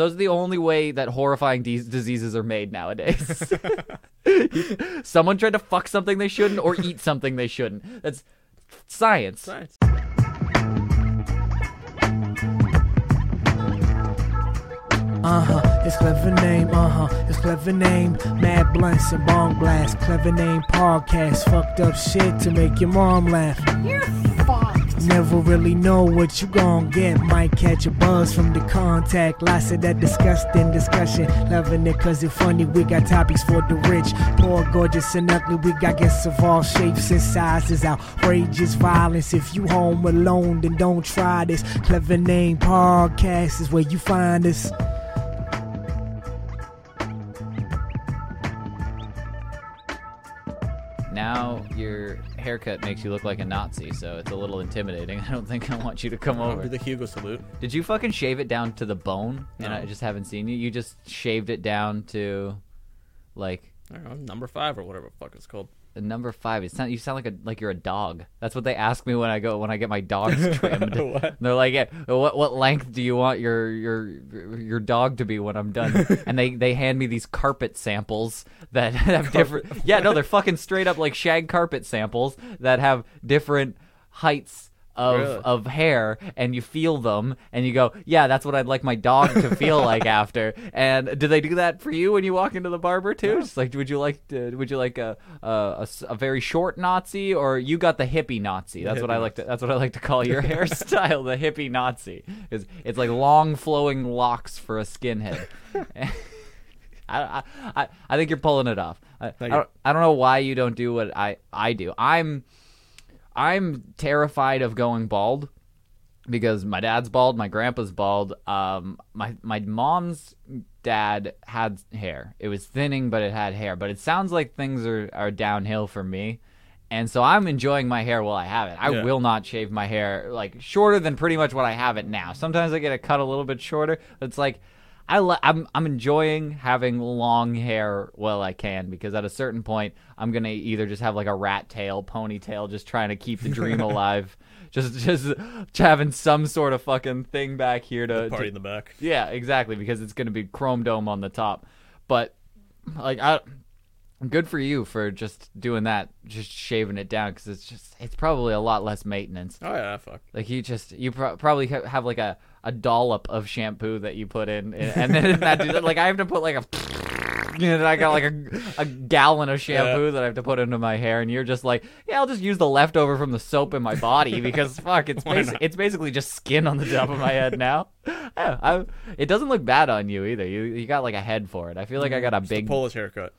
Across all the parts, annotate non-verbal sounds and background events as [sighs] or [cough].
those are the only way that horrifying de- diseases are made nowadays. [laughs] Someone tried to fuck something they shouldn't or eat something they shouldn't. That's science. Science. Uh huh, it's clever name, uh huh, it's clever name. Mad blunts and bong blast, clever name podcast. Fucked up shit to make your mom laugh. You're fucked. Never really know what you gon' get. Might catch a buzz from the contact. Lots of that disgusting discussion. Loving it cause it's funny. We got topics for the rich. Poor, gorgeous, and ugly. We got guests of all shapes and sizes. Outrageous violence. If you home alone, then don't try this. Clever name podcast is where you find us. Your haircut makes you look like a Nazi, so it's a little intimidating. [laughs] I don't think I want you to come over. do the Hugo salute. Did you fucking shave it down to the bone? And I just haven't seen you. You just shaved it down to like I don't know, number five or whatever the fuck it's called. Number five. It sound, you sound like a like you're a dog. That's what they ask me when I go when I get my dogs [laughs] trimmed. They're like, yeah, what what length do you want your your your dog to be when I'm done? [laughs] and they they hand me these carpet samples that [laughs] have different. Yeah, no, they're fucking straight up like shag carpet samples that have different heights. Of, Really? of hair and you feel them and you go yeah that's what I'd like my dog to feel [laughs] like after. And do they do that for you when you walk into the barber too? Just like would you like to, would you like a, a, a very short Nazi or you got the hippie Nazi? That's what I like to that's what I like to call [laughs] your hairstyle the hippie Nazi. Is it's like long flowing locks for a skinhead. [laughs] I, I, I think you're pulling it off. I, I, don't, I don't know why you don't do what I, I do. I'm I'm terrified of going bald because my dad's bald, my grandpa's bald. Um, my my mom's dad had hair. It was thinning, but it had hair. But it sounds like things are, are downhill for me. And so I'm enjoying my hair while I have it. I Yeah. will not shave my hair like shorter than pretty much what I have it now. Sometimes I get it cut a little bit shorter. But it's like I li- I'm I'm enjoying having long hair while I can because at a certain point I'm gonna either just have like a rat tail, ponytail, just trying to keep the dream [laughs] alive, just just having some sort of fucking thing back here to, Party to in the back. yeah, exactly, because it's going to be chrome dome on the top. But like I good for you for just doing that, just shaving it down cuz it's just it's probably a lot less maintenance. Oh yeah, fuck. Like you just you pro- probably ha- have like a a dollop of shampoo that you put in and, and then that like I have to put like a [laughs] you know, I got like a, a gallon of shampoo that I have to put into my hair, and you're just like, yeah, I'll just use the leftover from the soap in my body [laughs] because fuck, it's basi- it's basically just skin on the top of my head now. [laughs] Yeah, I, it doesn't look bad on you either. You you got like a head for it. I feel like I mm, got a Just a big Polish haircut.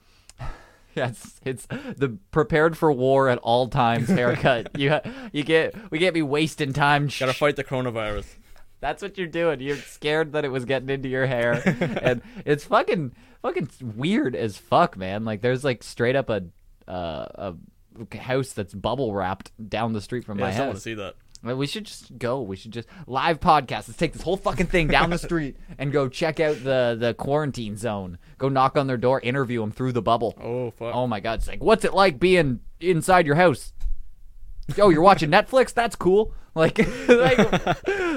yeah, it's, it's the prepared for war at all times haircut. you ha- you get we can't be wasting time. Gotta fight the coronavirus. That's what you're doing. You're scared that it was getting into your hair, [laughs] and it's fucking fucking weird as fuck, man. Like there's like straight up a uh, a house that's bubble wrapped down the street from Yeah, my I still want to see that. We should just go. We should just live podcast. Let's take this whole fucking thing down the street [laughs] and go check out the the quarantine zone. Go knock on their door, interview them through the bubble. Oh fuck. Oh my god! It's like, what's it like being inside your house? Oh, you're watching Netflix? That's cool. [laughs] Like, like,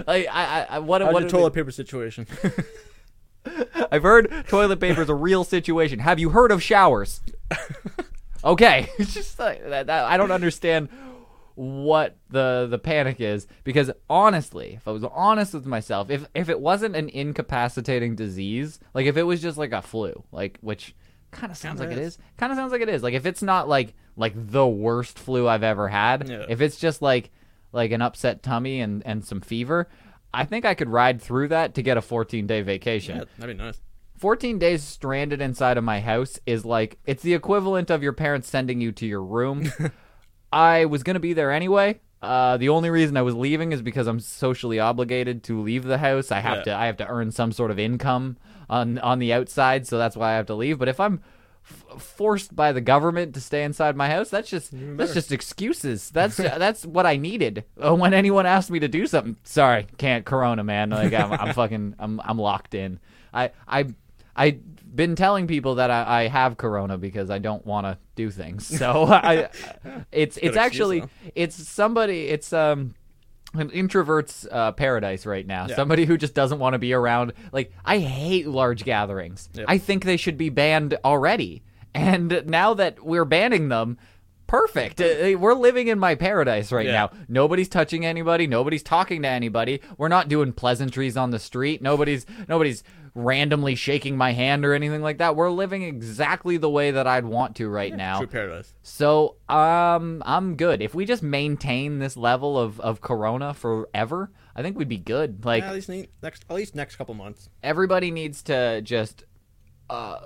like I, I, what, How's what your toilet paper situation? [laughs] I've heard toilet paper is a real situation. Have you heard of showers? [laughs] okay, it's just like that, that- I don't understand what the the panic is because honestly, if I was honest with myself, if if it wasn't an incapacitating disease, like if it was just like a flu, like which kind of sounds like it is. is, kind of sounds like it is. Like if it's not like like the worst flu I've ever had, Yeah. if it's just like like an upset tummy and and some fever, I think I could ride through that to get a 14 day vacation. yeah, that'd be nice. 14 days stranded inside of my house is like it's the equivalent of your parents sending you to your room. [laughs] I was going to be there anyway. Uh, the only reason I was leaving is because I'm socially obligated to leave the house. I have Yeah. to I have to earn some sort of income on on the outside, so that's why I have to leave. But if I'm f- forced by the government to stay inside my house, that's just that's just excuses. That's [laughs] that's what I needed uh, when anyone asked me to do something. Sorry, can't Corona, man. Like I'm, I'm [laughs] fucking I'm I'm locked in. I I I've been telling people that I, I have Corona because I don't want to do things. So [laughs] I it's it's excuse, actually though. it's somebody it's um an introvert's uh, paradise right now. Yeah. Somebody who just doesn't want to be around. Like I hate large gatherings. Yep. I think they should be banned already. And now that we're banning them, perfect. Uh, We're living in my paradise right Yeah. now. Nobody's touching anybody. Nobody's talking to anybody. We're not doing pleasantries on the street. Nobody's nobody's randomly shaking my hand or anything like that. We're living exactly the way that I'd want to right now. True paradise. So um, I'm good. If we just maintain this level of, of Corona forever, I think we'd be good. Like yeah, at least next, at least next couple months. everybody needs to just uh,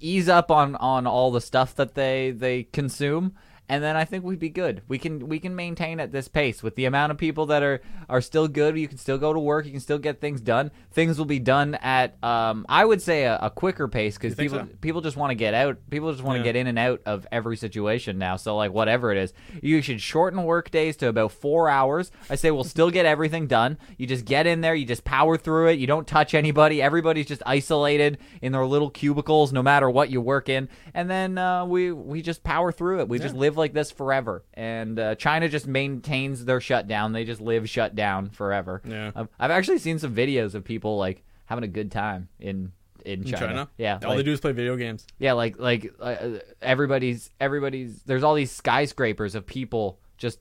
ease up on, on all the stuff that they they consume, and then I think we'd be good. We can we can maintain at this pace with the amount of people that are are still good. You can still go to work. You can still get things done. Things will be done at um, I would say a, a quicker pace because people so? people just want to get out. People just want to Yeah. get in and out of every situation now. So like whatever it is, you should shorten work days to about four hours. I say we'll still get everything done. You just get in there, you just power through it. You don't touch anybody. Everybody's just isolated in their little cubicles, no matter what you work in. And then uh, we we just power through it. We just live like this forever. And uh, China just maintains their shutdown. They just live shut down forever. Yeah. I've, I've actually seen some videos of people like having a good time in. In In China, China, yeah, all like- they do is play video games. yeah, like like uh, everybody's everybody's there's all these skyscrapers of people just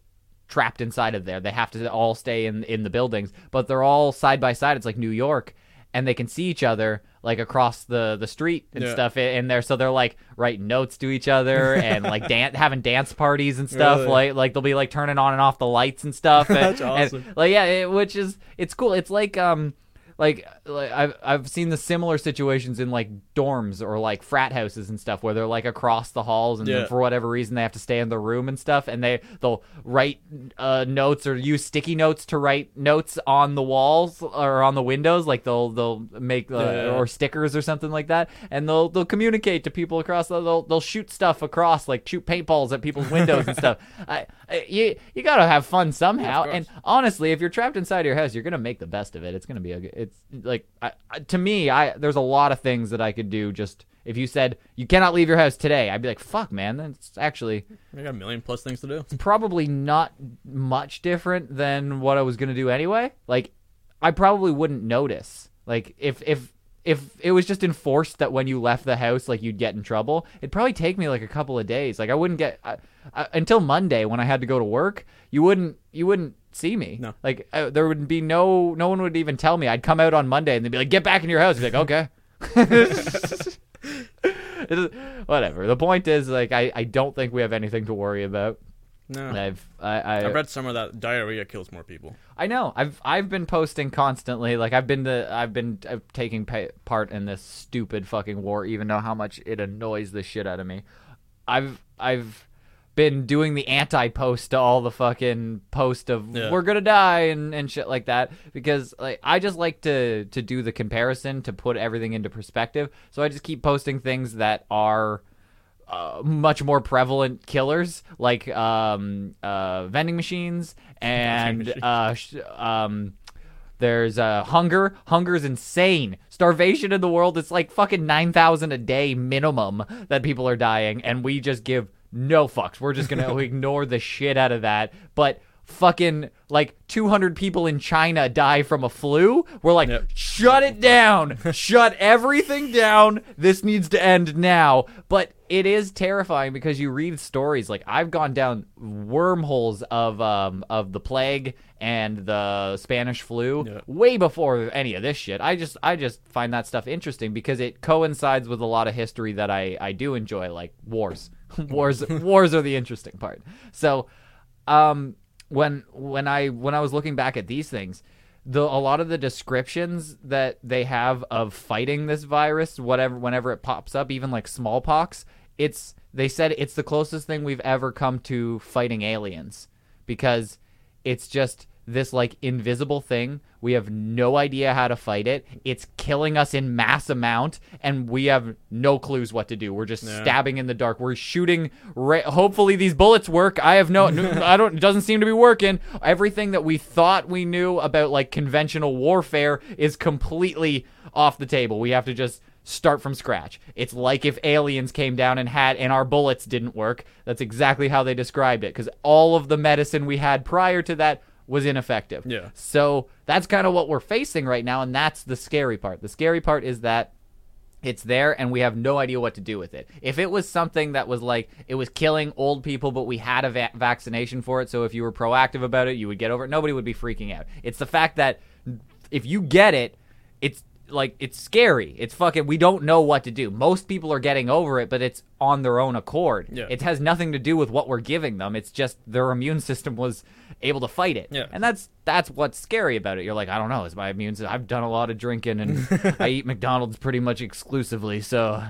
trapped inside of there. They have to all stay in in the buildings, but they're all side by side. It's like New York, and they can see each other like across the the street and Yeah. stuff in there. So they're like writing notes to each other [laughs] and like dan- having dance parties and stuff. Really? Like like they'll be like turning on and off the lights and stuff. [laughs] and- That's and, awesome. like yeah, it, which is it's cool. It's like um like like I've I've seen the similar situations in like dorms or like frat houses and stuff where they're like across the halls and Yeah. for whatever reason they have to stay in the room and stuff and they they'll write uh, notes or use sticky notes to write notes on the walls or on the windows like they'll they'll make uh, Yeah. or stickers or something like that and they'll they'll communicate to people across the, they'll they'll shoot stuff across like shoot paintballs at people's windows and stuff [laughs] I, I you you got to have fun somehow course. and honestly, if you're trapped inside your house, you're gonna make the best of it. It's gonna be a. It's like I, I- to me, I there's a lot of things that I could do. Just if you said you cannot leave your house today, I'd be like, fuck, man. That's actually I got a million plus things to do. It's probably not much different than what I was gonna do anyway. Like, I probably wouldn't notice. Like if if. If it was just enforced that when you left the house, like you'd get in trouble, it'd probably take me like a couple of days. Like I wouldn't get I, I, until Monday when I had to go to work. You wouldn't you wouldn't see me. No. Like uh, there would be no no one would even tell me. I'd come out on Monday and they'd be like, "Get back in your house." I'd be like, "Okay." [laughs] Is- Whatever. The point is, like, I, I don't think we have anything to worry about. No, I've I, I, I read somewhere that diarrhea kills more people. I know. I've I've been posting constantly. Like I've been the I've been uh, taking pa- part in this stupid fucking war, even though how much it annoys the shit out of me. I've I've been doing the anti-post to all the fucking post of Yeah. we're gonna die and, and shit like that because like I just like to to do the comparison to put everything into perspective. So I just keep posting things that are uh, much more prevalent killers like um, uh, vending machines [laughs] and uh, sh- um, there's uh, hunger. Hunger's insane. Starvation in the world it's like fucking 9,000 a day minimum that people are dying, and we just give no fucks. We're just gonna [laughs] ignore the shit out of that. But fucking like 200 people in China die from a flu. We're like, Yep. shut it down. Shut everything down. This needs to end now. But it is terrifying because you read stories like I've gone down wormholes of um of the plague and the Spanish flu Yeah. way before any of this shit. I just I just find that stuff interesting because it coincides with a lot of history that I I do enjoy like wars. [laughs] wars wars are the interesting part. So um when when I when I was looking back at these things, the a lot of the descriptions that they have of fighting this virus, whatever whenever it pops up, even like smallpox, it's they said it's the closest thing we've ever come to fighting aliens because it's just this like invisible thing. We have no idea how to fight it. It's killing us in mass amount, and we have no clues what to do. We're just Yeah. stabbing in the dark. We're shooting. Ra- Hopefully these bullets work. I have no. [laughs] I don't. It doesn't seem to be working. Everything that we thought we knew about like conventional warfare is completely off the table. We have to just start from scratch. It's like if aliens came down and had and our bullets didn't work. That's exactly how they described it cuz all of the medicine we had prior to that was ineffective. Yeah. So that's kind of what we're facing right now, and that's the scary part. The scary part is that it's there and we have no idea what to do with it. If it was something that was like it was killing old people, but we had a va- vaccination for it, so if you were proactive about it, you would get over it. Nobody would be freaking out. It's the fact that if you get it, it's like it's scary. It's fucking. We don't know what to do. Most people are getting over it, but it's on their own accord. Yeah. It has nothing to do with what we're giving them. It's just their immune [laughs] system was able to fight it. Yeah. And that's that's what's scary about it. You're like, I don't know, is my immune system? I've done a lot of drinking and [laughs] I eat McDonald's pretty much exclusively, so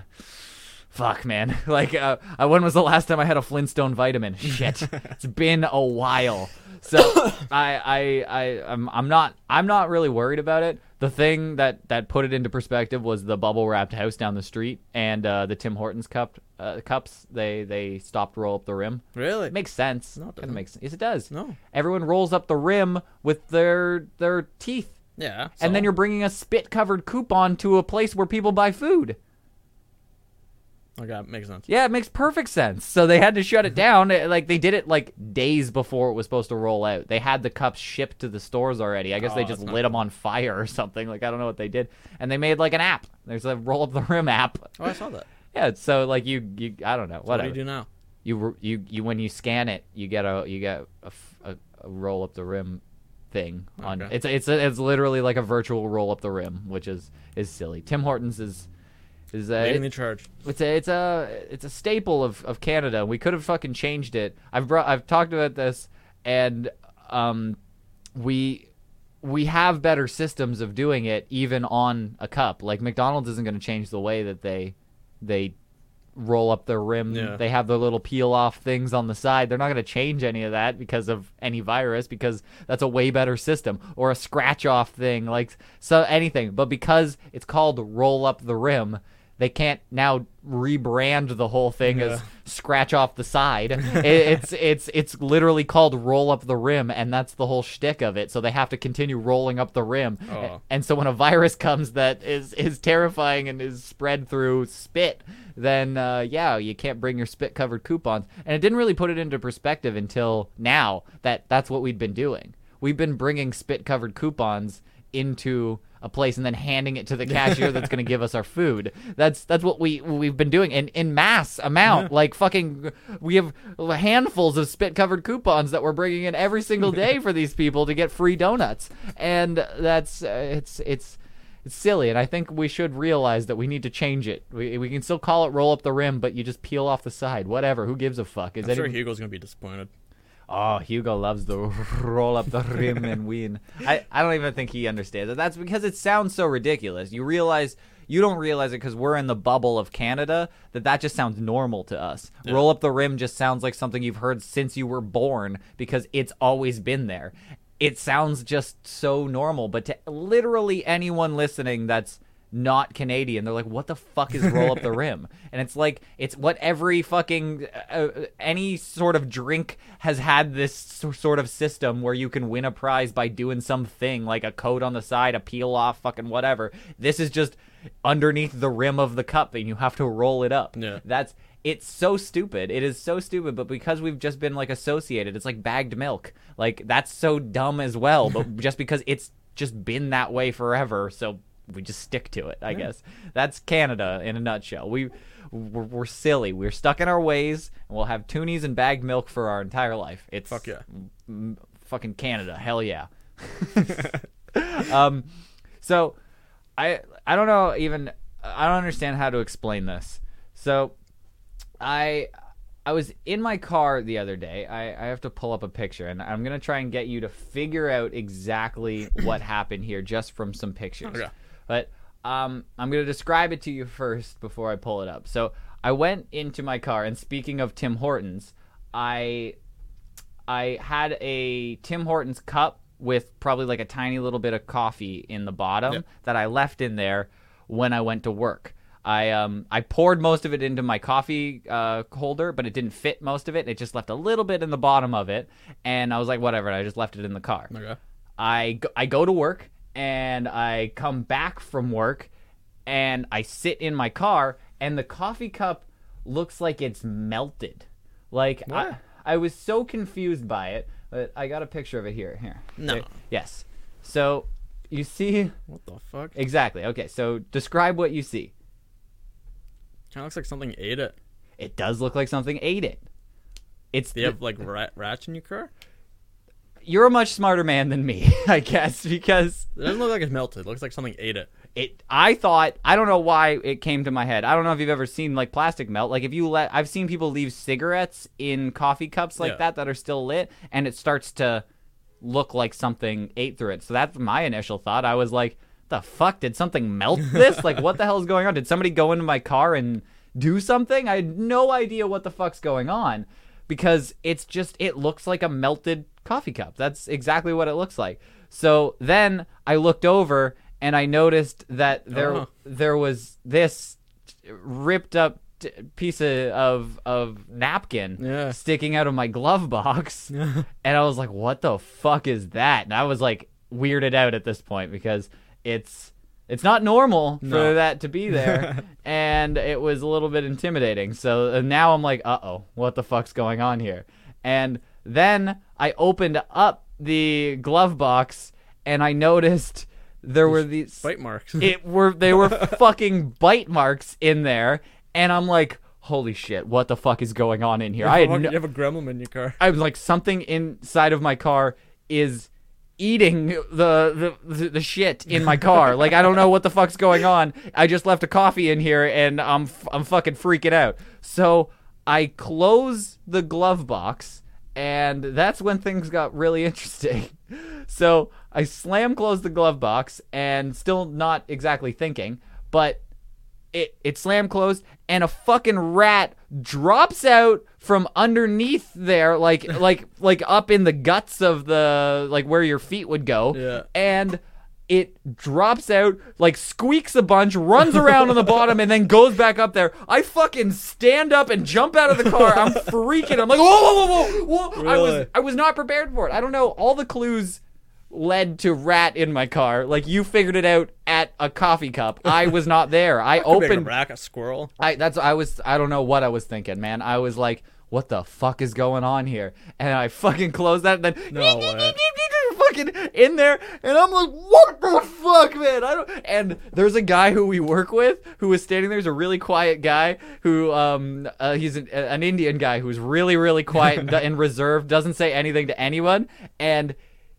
fuck, man. [laughs] Like, uh, uh, when was the last time I had a Flintstone vitamin? Shit, it's been a while. So [coughs] I I I I'm, I'm not I'm not really worried about it. The thing that that put it into perspective was the bubble wrapped house down the street and uh, the Tim Hortons cup uh, cups. They they stopped roll up the rim. Really? It makes sense. No, it doesn't. makes yes, it does. No. Everyone rolls up the rim with their their teeth, yeah. and then you're bringing a spit covered coupon to a place where people buy food. Okay, makes sense. Yeah, it makes perfect sense. So they had to shut it down. It- Like they did it like days before it was supposed to roll out. They had the cups shipped to the stores already. I guess Oh, they just lit them on fire or something. Like I don't know what they did. And they made like an app. There's a roll up the rim app. Oh, I saw that. [laughs] Yeah, so like you you I don't know Whatever. What do you do now? you you you when you scan it, you get a you get a, a- a roll up the rim thing on Okay. it's it's it's literally like a virtual roll up the rim, which is is silly. Tim Hortons is is uh, Leading it- the charge. it's a it's a it's a staple of, of Canada. We could have fucking changed it. I've brought I've talked about this, and um, we we have better systems of doing it even on a cup. Like McDonald's isn't going to change the way that they they roll up their rim. Yeah. They have their little peel off things on the side. They're not going to change any of that because of any virus because that's a way better system or a scratch off thing like so anything. But because it's called roll up the rim, they can't now rebrand the whole thing as scratch off the side. It- it's it's it's literally called roll up the rim, and that's the whole shtick of it. So they have to continue rolling up the rim. Oh. And so when a virus comes that is is terrifying and is spread through spit, then uh, yeah, you can't bring your spit covered coupons. And it didn't really put it into perspective until now that that's what we'd been doing. We've been bringing spit covered coupons into a place and then handing it to the [laughs] cashier that's going to give us our food. That's that's what we we've been doing in in mass amount. Like fucking we have handfuls of spit covered coupons that we're bringing in every single [laughs] day for these people to get free donuts. And that's uh, it's it's it's silly, and I think we should realize that we need to change it. We, we can still call it roll up the rim, but you just peel off the side. Whatever. Who gives a fuck? Is I'm sure Hugo's gonna be disappointed. Oh, Hugo loves the [laughs] roll up the rim and win. I, I don't even think he understands it. That's because it sounds so ridiculous. You realize you don't realize it because we're in the bubble of Canada that that just sounds normal to us. Roll up the rim just sounds like something you've heard since you were born because it's always been there. It sounds just so normal, but to literally anyone listening that's not Canadian. They're like, what the fuck is roll up the [laughs] rim? And it's like, it's what every fucking, uh, any sort of drink has had this sort of system where you can win a prize by doing something like a coat on the side, a peel off, fucking whatever. This is just underneath the rim of the cup and you have to roll it up. Yeah. That's, it's so stupid. It is so stupid, but because we've just been like associated, it's like bagged milk. Like that's so dumb as well, but [laughs] just because it's just been that way forever, so we just stick to it, I guess. That's Canada in a nutshell. We we're, we're silly. We're stuck in our ways, and we'll have toonies and bagged milk for our entire life. It's Fuck yeah. m- fucking Canada. Hell yeah. [laughs] [laughs] um, so I I don't know even I don't understand how to explain this. So I I was in my car the other day. I, I have to pull up a picture, and I'm gonna try and get you to figure out exactly what happened here just from some pictures. Okay. But um, I'm gonna describe it to you first before I pull it up. So I went into my car, and speaking of Tim Hortons, I I had a Tim Hortons cup with probably like a tiny little bit of coffee in the bottom Yep. that I left in there when I went to work. I um I poured most of it into my coffee uh, holder, but it didn't fit most of it. It just left a little bit in the bottom of it, and I was like, whatever. And I just left it in the car. Okay. I go, I go to work and I come back from work and I sit in my car and the coffee cup looks like it's melted. Like I, What? I was so confused by it. But I got a picture of it here. Here. No. There- Yes. So you see What the fuck? Exactly. Okay. So describe what you see. kind of looks like something ate it. It does look like something ate it. It's Do you the- have like rat, rats in your car? You're a much smarter man than me, [laughs] I guess, because It doesn't look like it's melted. It looks like something ate it. it I thought I don't know why it came to my head. I don't know if you've ever seen like plastic melt. Like if you let I've seen people leave cigarettes in coffee cups like Yeah. that that are still lit and it starts to look like something ate through it. So that's my initial thought. I was like, the fuck did something melt this? like what the hell is going on? Did somebody go into my car and do something? I had no idea what the fuck's going on because it's just it looks like a melted coffee cup. That's exactly what it looks like. So then I looked over and I noticed that there Oh. there was this ripped up t- piece of of, of napkin Yeah. sticking out of my glove box [laughs] and I was like what the fuck is that? And I was like weirded out at this point because it's it's not normal for No. that to be [laughs] there and it was a little bit intimidating. So uh, now I'm like, "Uh-oh, what the fuck's going on here?" And then I opened up the glove box and I noticed there were these Bite marks. [laughs] it were they were [laughs] fucking bite marks in there and I'm like, "Holy shit, what the fuck is going on in here?" I had you no, have a gremlin in your car. I was like something inside of my car is eating the, the the shit in my car. [laughs] like I don't know what the fuck's going on. I just left a coffee in here and I'm I'm fucking freaking out. So I close the glove box and that's when things got really [laughs] interesting. So I slam close the glove box and still not exactly thinking, but it it slammed closed and a fucking rat drops out from underneath there like [laughs] like like up in the guts of the like where your feet would go Yeah. and it drops out like squeaks a bunch runs around on the bottom and then goes back up there. I fucking stand up and jump out of the car. I'm [laughs] freaking i'm like whoa whoa whoa whoa, whoa. i was i was not prepared for it. I don't know. All the clues led to rat in my car like you figured it out at a coffee cup i was not there i [laughs] Could be like opened a rat, a squirrel. I that's I was I don't know what I was thinking, man. I was like, what the fuck is going on here? And I fucking closed that and then No way. fucking in there and I'm like, what the fuck, man? I don't and there's a guy who we work with who was standing there. He's a really quiet guy who um uh, he's an, an Indian guy who's really really quiet and, [laughs] and reserved, doesn't say anything to anyone and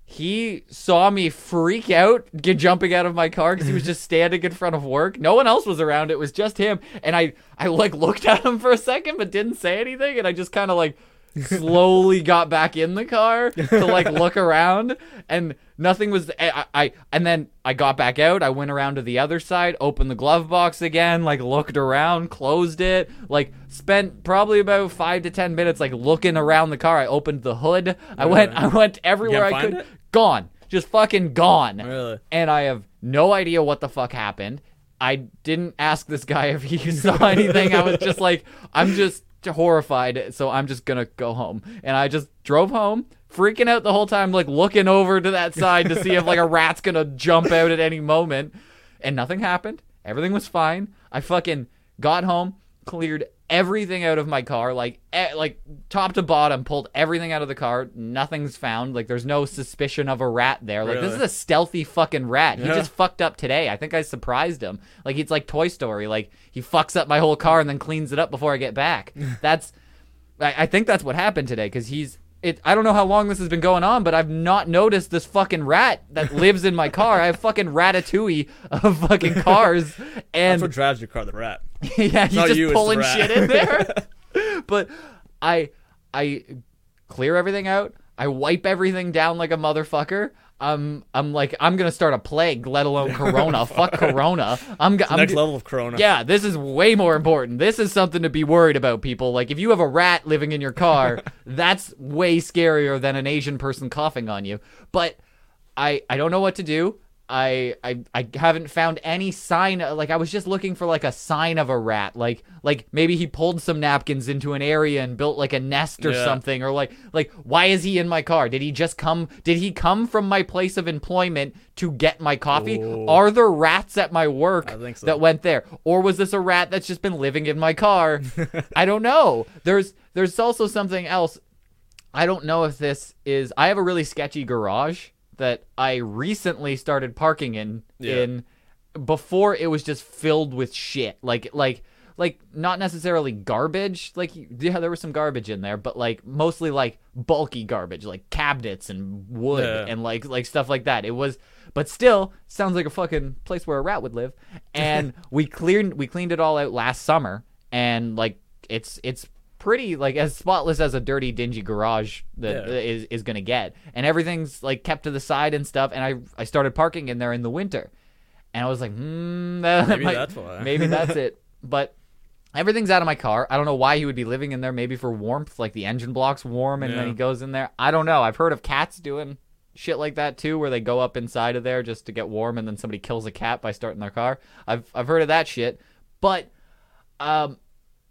he saw me freak out, get jumping out of my car because he was just standing in front of work. No one else was around; it was just him. And I, I like looked at him for a second, but didn't say anything. And I just kind of like slowly got back in the car to like [laughs] look around, and nothing was. Eh, I, I, and then I got back out. I went around to the other side, opened the glove box again, like looked around, closed it, like spent probably about five to ten minutes like looking around the car. I opened the hood. I went, I went everywhere I could. it? Gone, just fucking gone. Really? And I have no idea what the fuck happened. I didn't ask this guy [laughs] if he saw anything. I was just like, I'm just horrified, so I'm just gonna go home. And I just drove home, freaking out the whole time, like looking over to that side to see if like a rat's gonna jump out at any moment. And nothing happened. Everything was fine. I fucking got home, cleared everything out of my car, like e- like top to bottom, pulled everything out of the car. Nothing's found. Like there's no suspicion of a rat there. Like this is a stealthy fucking rat. He Yeah. just fucked up today. I think I surprised him. Like it's like Toy Story. Like he fucks up my whole car and then cleans it up before I get back. [laughs] that's I, I think that's what happened today because he's it. I don't know how long this has been going on, but I've not noticed this fucking rat that [laughs] lives in my car. I have fucking ratatouille of fucking cars, and [laughs] That's what drives your car, the rat. [laughs] yeah, not just you, pulling shit in there. but I I clear everything out. I wipe everything down like a motherfucker. I'm I'm like I'm gonna start a plague, let alone [laughs] Corona. Fuck Corona. I'm, I'm Next level of Corona. yeah, this is way more important. This is something to be worried about, people. Like, if you have a rat living in your car, [laughs] that's way scarier than an Asian person coughing on you. But I, I don't know what to do. I, I, I haven't found any sign. Like, I was just looking for like a sign of a rat. Like, like maybe he pulled some napkins into an area and built like a nest or Yeah. something. Or like, like why is he in my car? Did he just come? Did he come from my place of employment to get my coffee? Ooh. Are there rats at my work so. that went there or was this a rat that's just been living in my car [laughs] i don't know there's there's also something else I don't know if this is. I have a really sketchy garage that I recently started parking in. Yeah. In before it was just filled with shit. Like like like not necessarily garbage. Like yeah, there was some garbage in there, but like mostly like bulky garbage, like cabinets and wood Yeah. and like like stuff like that. It was, but still sounds like a fucking place where a rat would live. [laughs] And we cleared we cleaned it all out last summer, and like it's it's pretty like as spotless as a dirty dingy garage that Yeah. is is gonna get, and everything's like kept to the side and stuff. And I I started parking in there in the winter, and I was like, hmm, [laughs] that Maybe might- that's why. [laughs] maybe that's it. [laughs] But everything's out of my car. I don't know why he would be living in there. Maybe for warmth, like the engine block's warm, and then he goes in there. I don't know. I've heard of cats doing shit like that too, where they go up inside of there just to get warm, and then somebody kills a cat by starting their car. I've I've heard of that shit, but um.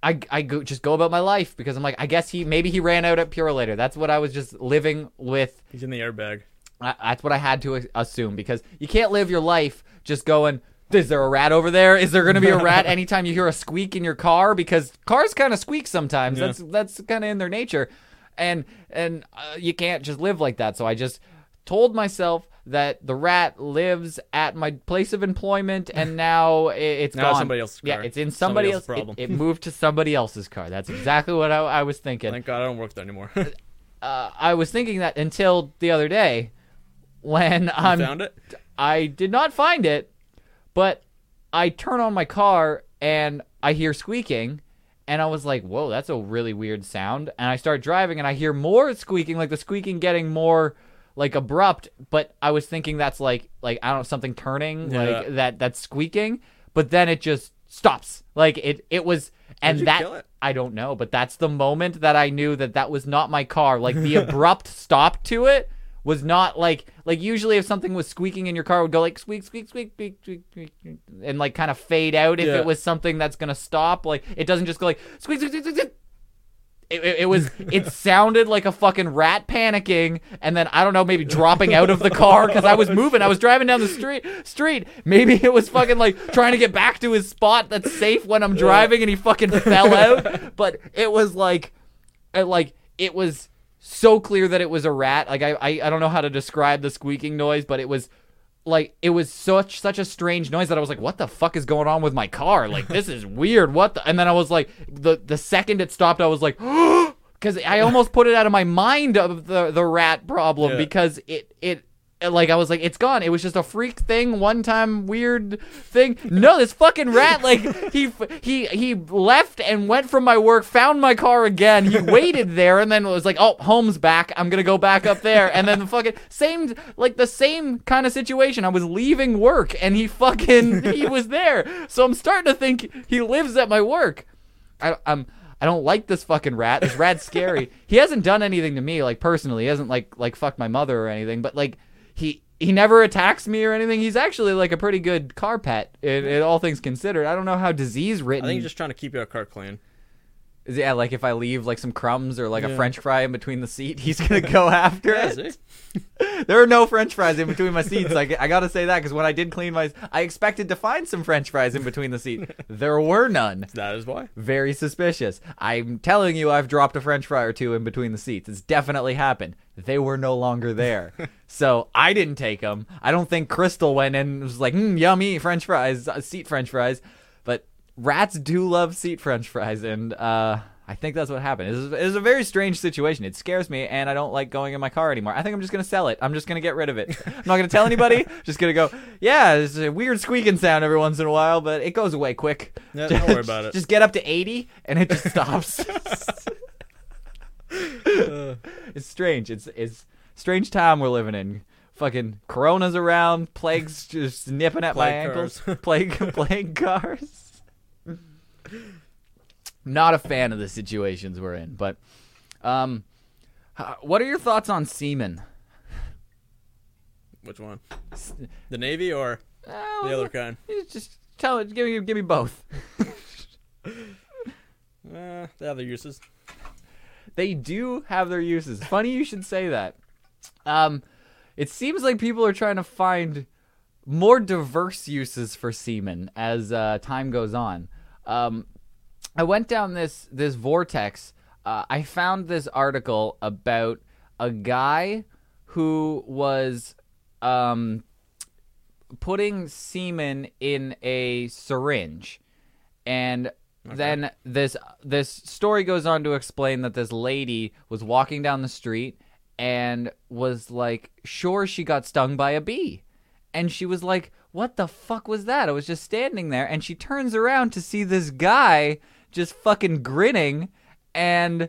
I, I go, just go about my life because I'm like I guess he maybe he ran out at Pure later. That's what I was just living with He's in the airbag. I, that's what I had to assume because you can't live your life just going. Is there a rat over there? Is there going to be a rat [laughs] anytime you hear a squeak in your car? Because cars kind of squeak sometimes. Yeah. That's that's kind of in their nature, and and uh, you can't just live like that. So I just told myself that the rat lives at my place of employment, and [laughs] now it's Now gone. somebody else's car. Yeah, it's in somebody, Somebody else. else's problem. It, it moved to somebody else's car. That's exactly what I, I was thinking Thank God I don't work there anymore. uh, [laughs] I was thinking that until the other day when I'm Found it? I did not find it, but I turn on my car and I hear squeaking and I was like, "Whoa, that's a really weird sound." And I start driving and I hear more squeaking, like the squeaking getting more like abrupt, but I was thinking that's like like I don't know, something turning, Yeah. like that that's squeaking, but then it just stops. Like it it was and that? I don't know, but that's the moment that I knew that that was not my car. Like the abrupt [laughs] stop to it was not like like usually if something was squeaking in your car it would go like squeak squeak squeak squeak squeak, squeak, and like kind of fade out if Yeah. it was something that's gonna stop. Like it doesn't just go like squeak squeak squeak squeak. It, it, it was it sounded like a fucking rat panicking and then I don't know maybe dropping out of the car because I was moving. I was driving down the street street. Maybe it was fucking like trying to get back to his spot that's safe when I'm driving and he fucking fell out. But it was like it, like it was so clear that it was a rat. Like I, I I don't know how to describe the squeaking noise but it was like it was such such a strange noise that I was like, "What the fuck is going on with my car? Like this is [laughs] weird. What?" The? And then I was like, the the second it stopped, I was like, [gasps] because I almost put it out of my mind of the the rat problem Yeah. because it it. Uh, like I was like, it's gone. It was just a freak thing, one time weird thing. No, this fucking rat, like he he he left and went from my work, found my car again. He waited there and then was like, oh, home's back. I'm gonna go back up there. And then the fucking same, like the same kind of situation. I was leaving work and he fucking he [laughs] was there. So I'm starting to think he lives at my work. I, I'm I don't like this fucking rat. This rat's scary. [laughs] he hasn't done anything to me, like personally. He hasn't like like fucked my mother or anything. But like he he never attacks me or anything. He's actually like a pretty good car pet, in, in all things considered. I don't know how disease written. I ridden. think he's just trying to keep your car clean. Yeah, like if I leave like some crumbs or like a French fry in between the seat, [laughs] he's gonna go after Yeah, it. [laughs] There are no French fries in between my seats. Like I gotta say that because when I did clean my, I expected to find some French fries in between the seat. [laughs] There were none. That is why. Very suspicious. I'm telling you, I've dropped a French fry or two in between the seats. It's definitely happened. They were no longer there, so I didn't take them. I don't think Crystal went in and was like, mm, "Yummy French fries, uh, seat French fries." Rats do love seat French fries, and uh, I think that's what happened. It is, it is a very strange situation. It scares me, and I don't like going in my car anymore. I think I'm just gonna sell it. I'm just gonna get rid of it. [laughs] I'm not gonna tell anybody. just gonna go. Yeah, there's a weird squeaking sound every once in a while, but it goes away quick. Yeah, don't worry about [laughs] it. Just get up to 80 and it just stops. [laughs] it's strange. It's it's strange time we're living in. Fucking corona's around, plagues just nipping at my Plague ankles. cars. plague plague cars. Not a fan of the situations we're in, but um what are your thoughts on semen? Which one? The Navy or Uh, the other kind? Just tell it. Give me, give me both. Uh, [laughs] they have their uses. They do have their uses. Funny you should say that. Um, it seems like people are trying to find more diverse uses for semen as uh, time goes on. Um, I went down this this vortex. Uh, I found this article about a guy who was um, putting semen in a syringe, and then this this story goes on to explain that this lady was walking down the street and was like sure she got stung by a bee, and she was like, "What the fuck was that?" I was just standing there, and she turns around to see this guy just fucking grinning, and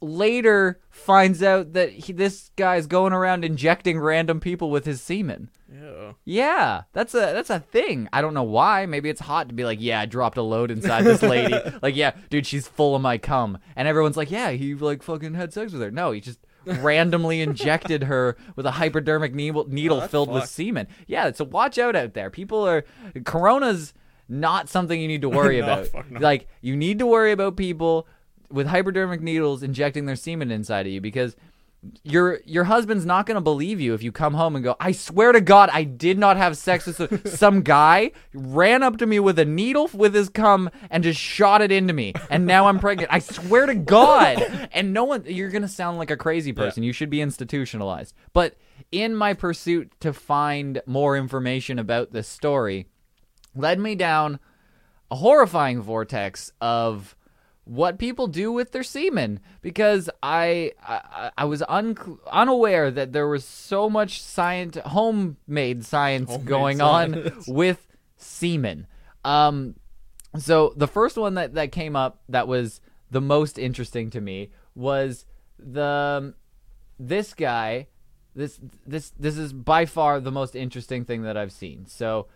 later finds out that he, this guy's going around injecting random people with his semen. Ew. Yeah, that's a that's a thing. I don't know why. Maybe it's hot to be like, yeah, I dropped a load inside this lady. [laughs] like, yeah, dude, she's full of my cum, and everyone's like, yeah, he like fucking had sex with her. No, he just randomly injected her with a hypodermic needle, oh, needle that's filled with semen. Yeah, so watch out out there. People are Corona's not something you need to worry [laughs] No, about. no. Like you need to worry about people with hypodermic needles injecting their semen inside of you because your your husband's not going to believe you if you come home and go, "I swear to God, I did not have sex with some, [laughs] some guy ran up to me with a needle with his cum and just shot it into me, and now I'm pregnant. I swear to God." And no one, you're going to sound like a crazy person. You should be institutionalized. But in my pursuit to find more information about this story, led me down a horrifying vortex of what people do with their semen because I I, I was un, unaware that there was so much science homemade science Homemade going science. on with semen. Um so the first one that that came up that was the most interesting to me was the this guy this this this is by far the most interesting thing that I've seen. So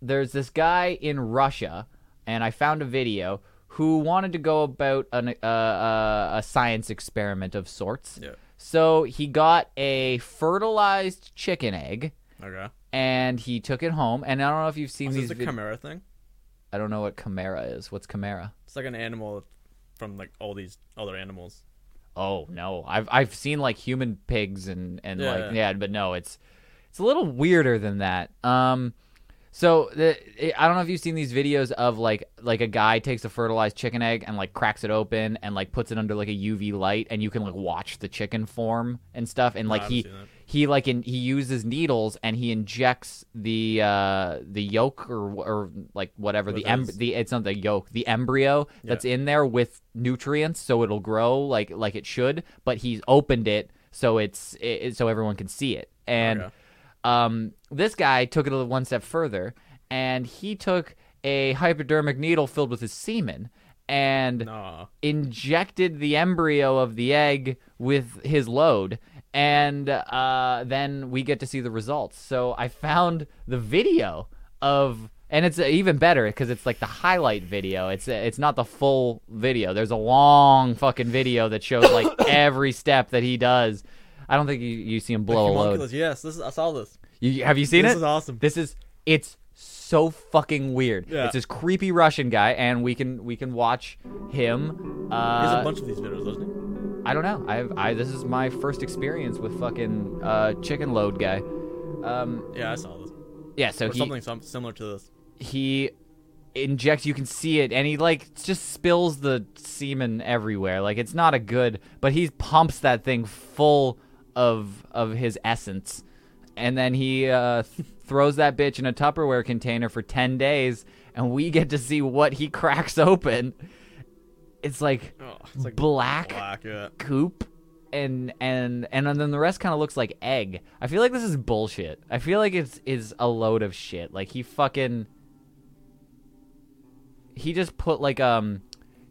there's this guy in Russia, and I found a video who wanted to go about an, uh, uh, a science experiment of sorts. Yeah. So he got a fertilized chicken egg, Okay. and he took it home. And I don't know if you've seen Is these. this a vid- chimera thing? I don't know what chimera is. What's chimera? It's like an animal from like all these other animals. Oh no, I've I've seen like human pigs and and Yeah. like yeah, but no, it's it's a little weirder than that. Um, so the I don't know if you've seen these videos of like like a guy takes a fertilized chicken egg and like cracks it open and like puts it under like a UV light and you can like watch the chicken form and stuff. And like haven't he he like in, he uses needles and he injects the uh the yolk or or like whatever the What em- is- the it's not the yolk the embryo that's in there with nutrients so it'll grow like like it should but he's opened it so it's it, it- so everyone can see it. And Okay. Um this guy took it a little one step further and he took a hypodermic needle filled with his semen and Nah. injected the embryo of the egg with his load and uh, then we get to see the results. So i found the video of and it's even better because it's like the highlight video. It's it's not the full video. There's a long fucking video that shows like [coughs] every step that he does i don't think you, you see him blow a load Yes, this is, I saw this. you, have you seen it? This it is awesome. this is it's so fucking weird Yeah. it's this creepy russian guy and we can we can watch him uh, a bunch of these videos, doesn't he? I don't know. I've I this is my first experience with fucking uh, chicken load guy. Um, Yeah, I saw this. yeah, so Or he something similar to this. he injects. You can see it, and he like just spills the semen everywhere. Like it's not a good, but he pumps that thing full of of his essence, and then he uh, throws that bitch in a Tupperware container for ten days, and we get to see what he [laughs] cracks open. It's like Oh, it's like black black. Yeah. coop and and and then the rest kind of looks like egg. I feel like this is bullshit. I feel like it's is a load of shit. Like he fucking he just put like um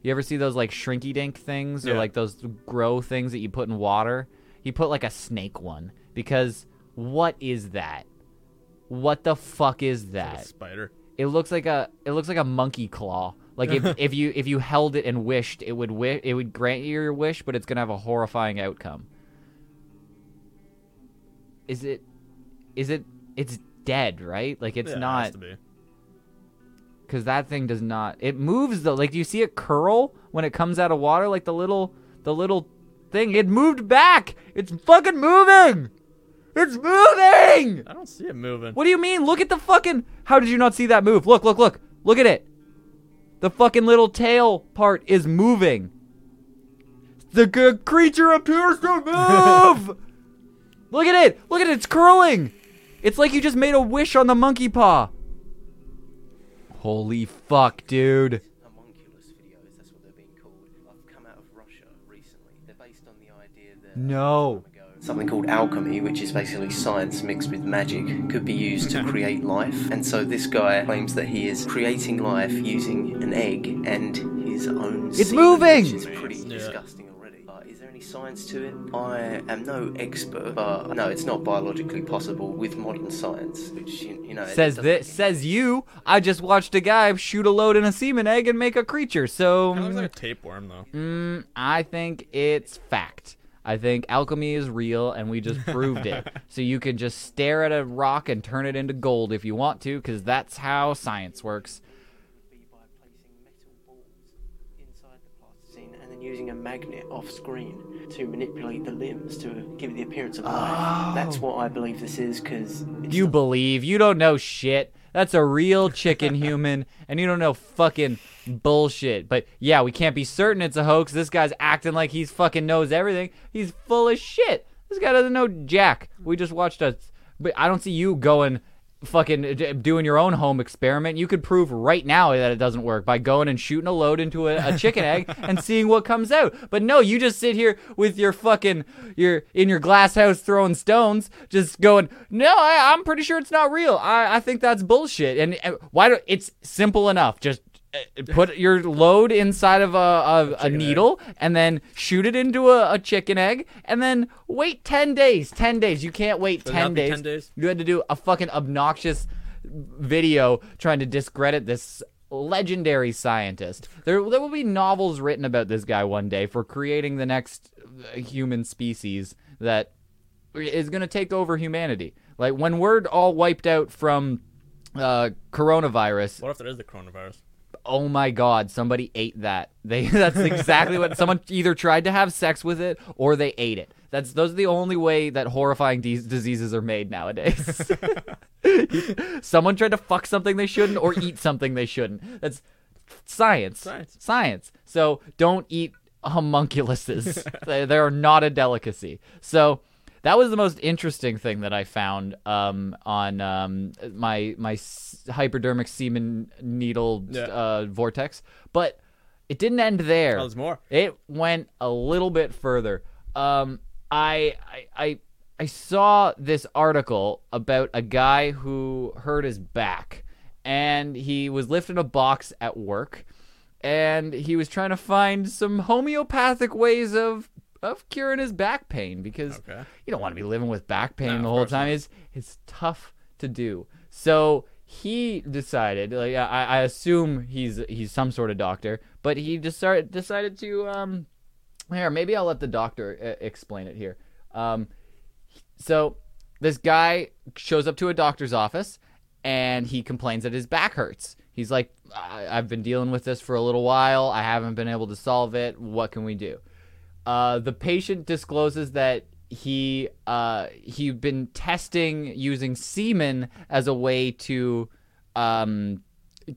you ever see those like shrinky dink things or Yeah. like those grow things that you put in water? He put like a snake one because what is that? What the fuck is Like that? a spider. It looks like a it looks like a monkey claw. Like if, [laughs] if you if you held it and wished, it would wi- it would grant you your wish, but it's gonna have a horrifying outcome. Is it? Is it? It's dead, right? Like it's yeah, It not has to be. because that thing does not. It moves though. Like do you see it curl when it comes out of water? Like the little the little thing. It moved back. It's fucking moving. It's moving. I don't see it moving. What do you mean? Look at the fucking. How did you not see that move? Look, look, look. Look at it. The fucking little tail part is moving. the g- creature appears to move. [laughs] Look at it! Look at it! It's curling. It's like you just made a wish on the monkey paw. Holy fuck, dude! No. something called alchemy, which is basically science mixed with magic, could be used to create life. And so this guy claims that he is creating life using an egg and his own. It's semen, moving! Which is pretty Yeah. disgusting already. Uh, is there any science to it? I am no expert, but no, it's not biologically possible with modern science. Which you, you know Says this. Says you. I just watched a guy shoot a load in a semen egg and make a creature. So Kind of looks like a tapeworm though. Mm, I think it's fact. I think alchemy is real, and we just proved it. [laughs] So you can just stare at a rock and turn it into gold if you want to, because that's how science works. be by placing metal balls inside the plasticine and then using a magnet off screen to manipulate the limbs to give it the appearance of life. That's what I believe this is because You believe. You don't know shit. That's a real chicken human, and you don't know fucking bullshit. But yeah, we can't be certain it's a hoax. This guy's acting like he's fucking knows everything. He's full of shit. This guy doesn't know jack. We just watched a. But I don't see you going fucking doing your own home experiment. You could prove right now that it doesn't work by going and shooting a load into a, a chicken egg [laughs] and seeing what comes out. But no, you just sit here with your fucking your in your glass house throwing stones, just going, no, I, I'm pretty sure it's not real. I, I think that's bullshit. And uh, why do it's simple enough? Just uh, put your load inside of a, a, a needle and then shoot it into a, a chicken egg and then wait 10 days 10 days you can't wait 10 have to be days. 10 days? you had to do a fucking obnoxious video trying to discredit this legendary scientist there, there will be novels written about this guy one day for creating the next uh, human species that is going to take over humanity like when we're all wiped out from uh, coronavirus What if there is the coronavirus? Oh my god somebody ate that. [laughs] They that's exactly what someone either tried to have sex with it or they ate it. That's those are the only way that horrifying de- diseases are made nowadays. [laughs] Someone tried to fuck something they shouldn't or eat something they shouldn't. That's science. Science. science. So don't eat homunculuses. [laughs] They, they are not a delicacy. So that was the most interesting thing that I found um, on um, my my s- hypodermic semen needle Yeah. uh, vortex, but it didn't end there. Oh, more. It went a little bit further. Um, I, I I I saw this article about a guy who hurt his back, and he was lifting a box at work, and he was trying to find some homeopathic ways of of curing his back pain because Okay. you don't want to be living with back pain No, the whole time. not. It's it's tough to do. So he decided, like I, I assume he's he's some sort of doctor, but he just started, decided to um here maybe I'll let the doctor uh, explain it here. Um, so this guy shows up to a doctor's office and he complains that his back hurts. He's like, I- I've been dealing with this for a little while. I haven't been able to solve it. What can we do? Uh, the patient discloses that he uh, he'd been testing using semen as a way to um,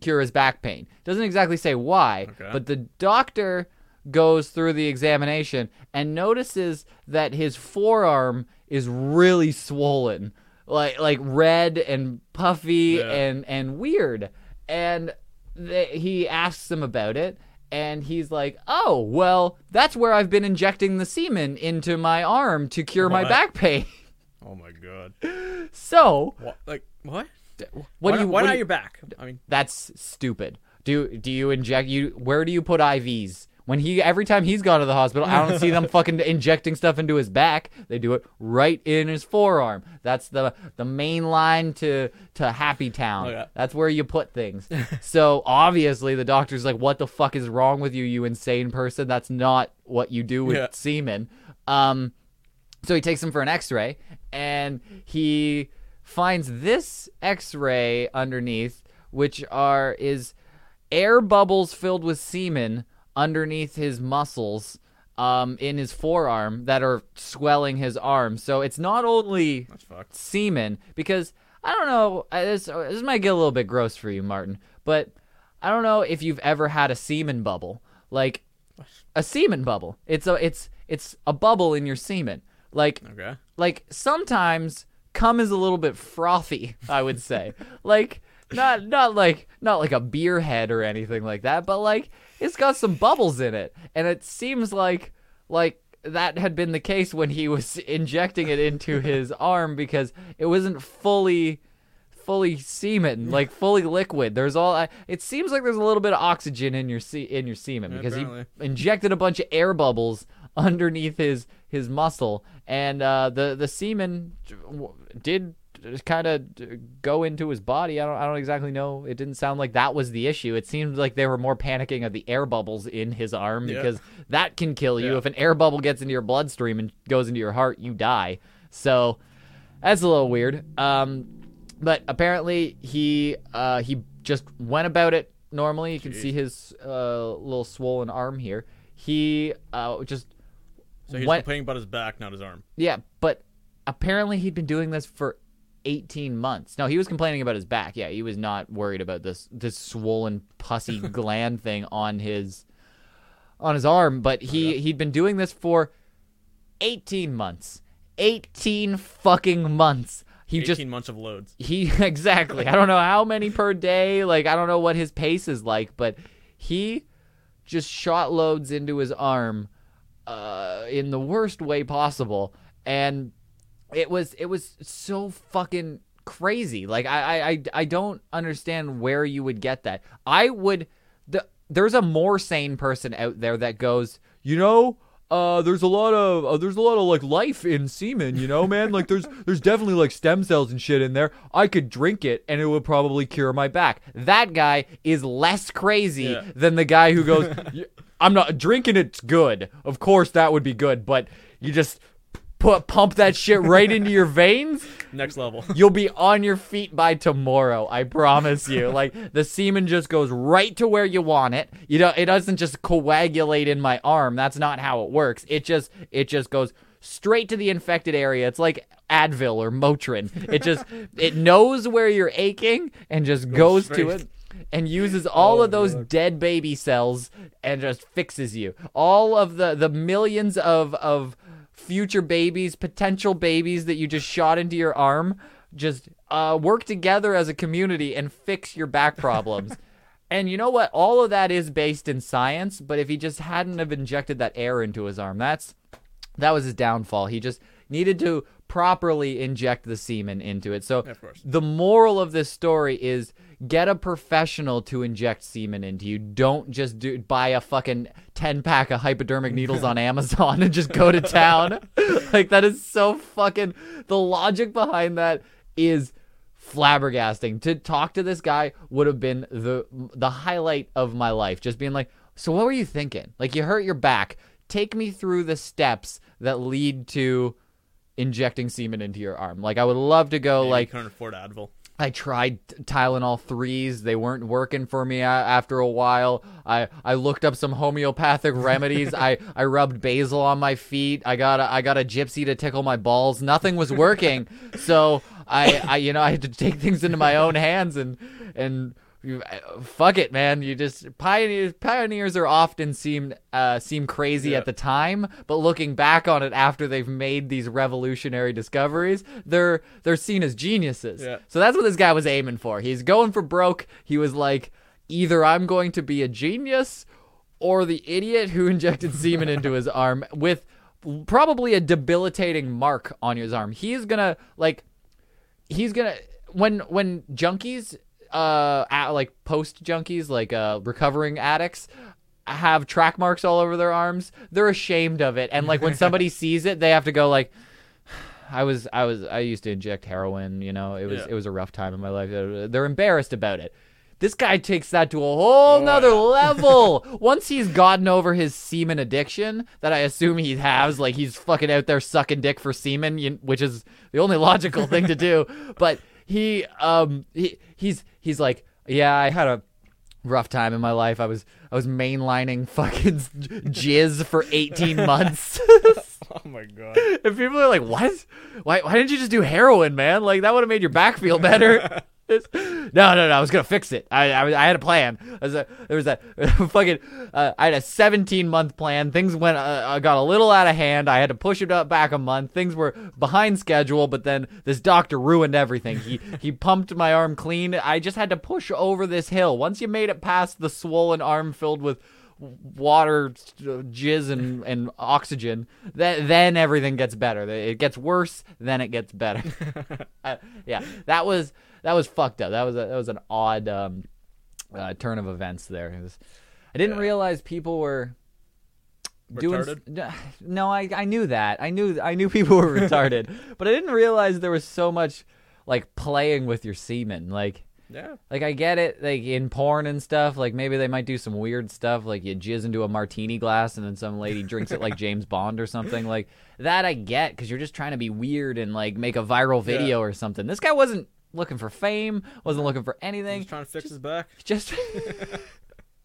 cure his back pain. Doesn't exactly say why, Okay. but the doctor goes through the examination and notices that his forearm is really swollen, like like red and puffy Yeah. and and weird. And th- he asks him about it. And he's like, "Oh, well, that's where I've been injecting the semen into my arm to cure my What? back pain." [laughs] Oh my god. so, What? Like what? what why do you? Not, why what do not you- your back? I mean, That's stupid. Do do you inject you? Where do you put IVs? When he every time he's gone to the hospital, I don't see them [laughs] fucking injecting stuff into his back. They do it right in his forearm. That's the the main line to to Happy Town. Okay. That's where you put things. so obviously the doctor's like, "What the fuck is wrong with you, you insane person? That's not what you do with Yeah. semen." Um, so he takes him for an X-ray, and he finds this X-ray underneath, which are is air bubbles filled with semen underneath his muscles, um, in his forearm that are swelling his arm. So it's not only semen because I don't know. This this might get a little bit gross for you, Martin, but I don't know if you've ever had a semen bubble, like a semen bubble. It's a it's it's a bubble in your semen. Like Okay. like sometimes cum is a little bit frothy i would say [laughs] like not not like not like a beer head or anything like that but like it's got some bubbles in it. And it seems like like that had been the case when he was [laughs] injecting it into his arm because it wasn't fully fully semen like fully liquid. There's all I, it seems like there's a little bit of oxygen in your se- in your semen because apparently. he injected a bunch of air bubbles underneath his his muscle. And uh, the the semen w- did kind of go into his body I don't I don't exactly know it didn't sound like that was the issue it seemed like they were more panicking of the air bubbles in his arm Yeah. because that can kill you Yeah. if an air bubble gets into your bloodstream and goes into your heart you die so that's a little weird. Um, but apparently he uh, he just went about it normally. You can see his uh, little swollen arm here. He uh, just So he's went complaining about his back, not his arm. yeah, but apparently he'd been doing this for 18 months. No, he was complaining about his back. Yeah, he was not worried about this this swollen pussy [laughs] gland thing on his on his arm, but he he'd been doing this for 18 months. 18 fucking months. He 18 just months of loads. he [laughs] exactly. I don't know how many per day. Like I don't know what his pace is like, but he just shot loads into his arm uh, in the worst way possible, and it was it was so fucking crazy. Like I I I, don't understand where you would get that. I would the there's a more sane person out there that goes, you know. Uh, there's a lot of uh, there's a lot of like life in semen, you know, man. Like there's [laughs] there's definitely like stem cells and shit in there. I could drink it and it would probably cure my back. That guy is less crazy Yeah. than the guy who goes, [laughs] I'm not drinking. It's good. Of course that would be good, but you just put pump that shit right into your veins. Next level. [laughs] You'll be on your feet by tomorrow. I promise you. Like the semen just goes right to where you want it. You know, it doesn't just coagulate in my arm. That's not how it works. It just it just goes straight to the infected area. It's like Advil or Motrin. It just [laughs] it knows where you're aching and just goes, to it and uses all Oh, of those dead baby cells and just fixes you. All of the the millions of of future babies, potential babies that you just shot into your arm, just uh, work together as a community and fix your back problems. [laughs] and you know what? All of that is based in science. But if he just hadn't have injected that air into his arm, that's that was his downfall. He just needed to properly inject the semen into it. So the moral of this story is get a professional to inject semen into you. Don't just do buy a fucking 10 pack of hypodermic needles on [laughs] Amazon and just go to town. [laughs] like that is so fucking the logic behind that is flabbergasting. To talk to this guy would have been the the highlight of my life. Just being like, "So what were you thinking? Like you hurt your back. Take me through the steps that lead to injecting semen into your arm." Like I would love to go Maybe like you couldn't afford Advil. I tried Tylenol threes. They weren't working for me after a while. I, I looked up some homeopathic remedies. [laughs] I, I rubbed basil on my feet. I got a, I got a gypsy to tickle my balls. Nothing was working. so I, I you know I had to take things into my own hands and and fuck it, man. You just pioneers pioneers are often seem uh, seem crazy Yeah. at the time, but looking back on it after they've made these revolutionary discoveries, they're they're seen as geniuses. Yeah. So that's what this guy was aiming for. He's going for broke. He was like, either I'm going to be a genius or the idiot who [laughs] injected semen into his arm with probably a debilitating mark on his arm. He's gonna like he's gonna when when junkies uh at, like post junkies like uh recovering addicts have track marks all over their arms they're ashamed of it and like when somebody [laughs] sees it they have to go like I was I was I used to inject heroin, you know. It was Yeah. it was a rough time in my life. They're embarrassed about it. This guy takes that to a whole nother [laughs] level. Once he's gotten over his semen addiction, that I assume he has, like he's fucking out there sucking dick for semen, which is the only logical thing to do. But he um he he's he's like, yeah, I had a rough time in my life. I was I was mainlining [laughs] fucking jizz for 18 [laughs] months. [laughs] Oh my god. And people are like, "What? Why? Why didn't you just do heroin, man? Like that would have made your back feel better." No, no, no. I was gonna fix it. I, I, I had a plan. I was a, there was a [laughs] fucking. Uh, I had a 17 month plan. Things went, uh, uh, got a little out of hand. I had to push it up back a month. Things were behind schedule, but then this doctor ruined everything. He [laughs] he pumped my arm clean. I just had to push over this hill. Once you made it past the swollen arm filled with water, jizz, and, and oxygen, that, then everything gets better. It gets worse, then it gets better. [laughs] uh, yeah, that was that was fucked up. That was a, that was an odd um, uh, turn of events there. Was- I didn't Yeah. realize people were doing. Retarded? [sighs] No, I I knew that. I knew I knew [laughs] people were retarded, but I didn't realize there was so much like playing with your semen. Like Yeah. like I get it, like in porn and stuff. Like maybe they might do some weird stuff, like you jizz into a martini glass and then some lady drinks it like [laughs] James Bond or something. Like that, I get because you're just trying to be weird and like make a viral video or something. This guy wasn't looking for fame, wasn't looking for anything. He's trying to fix his back. Just. [laughs] [laughs]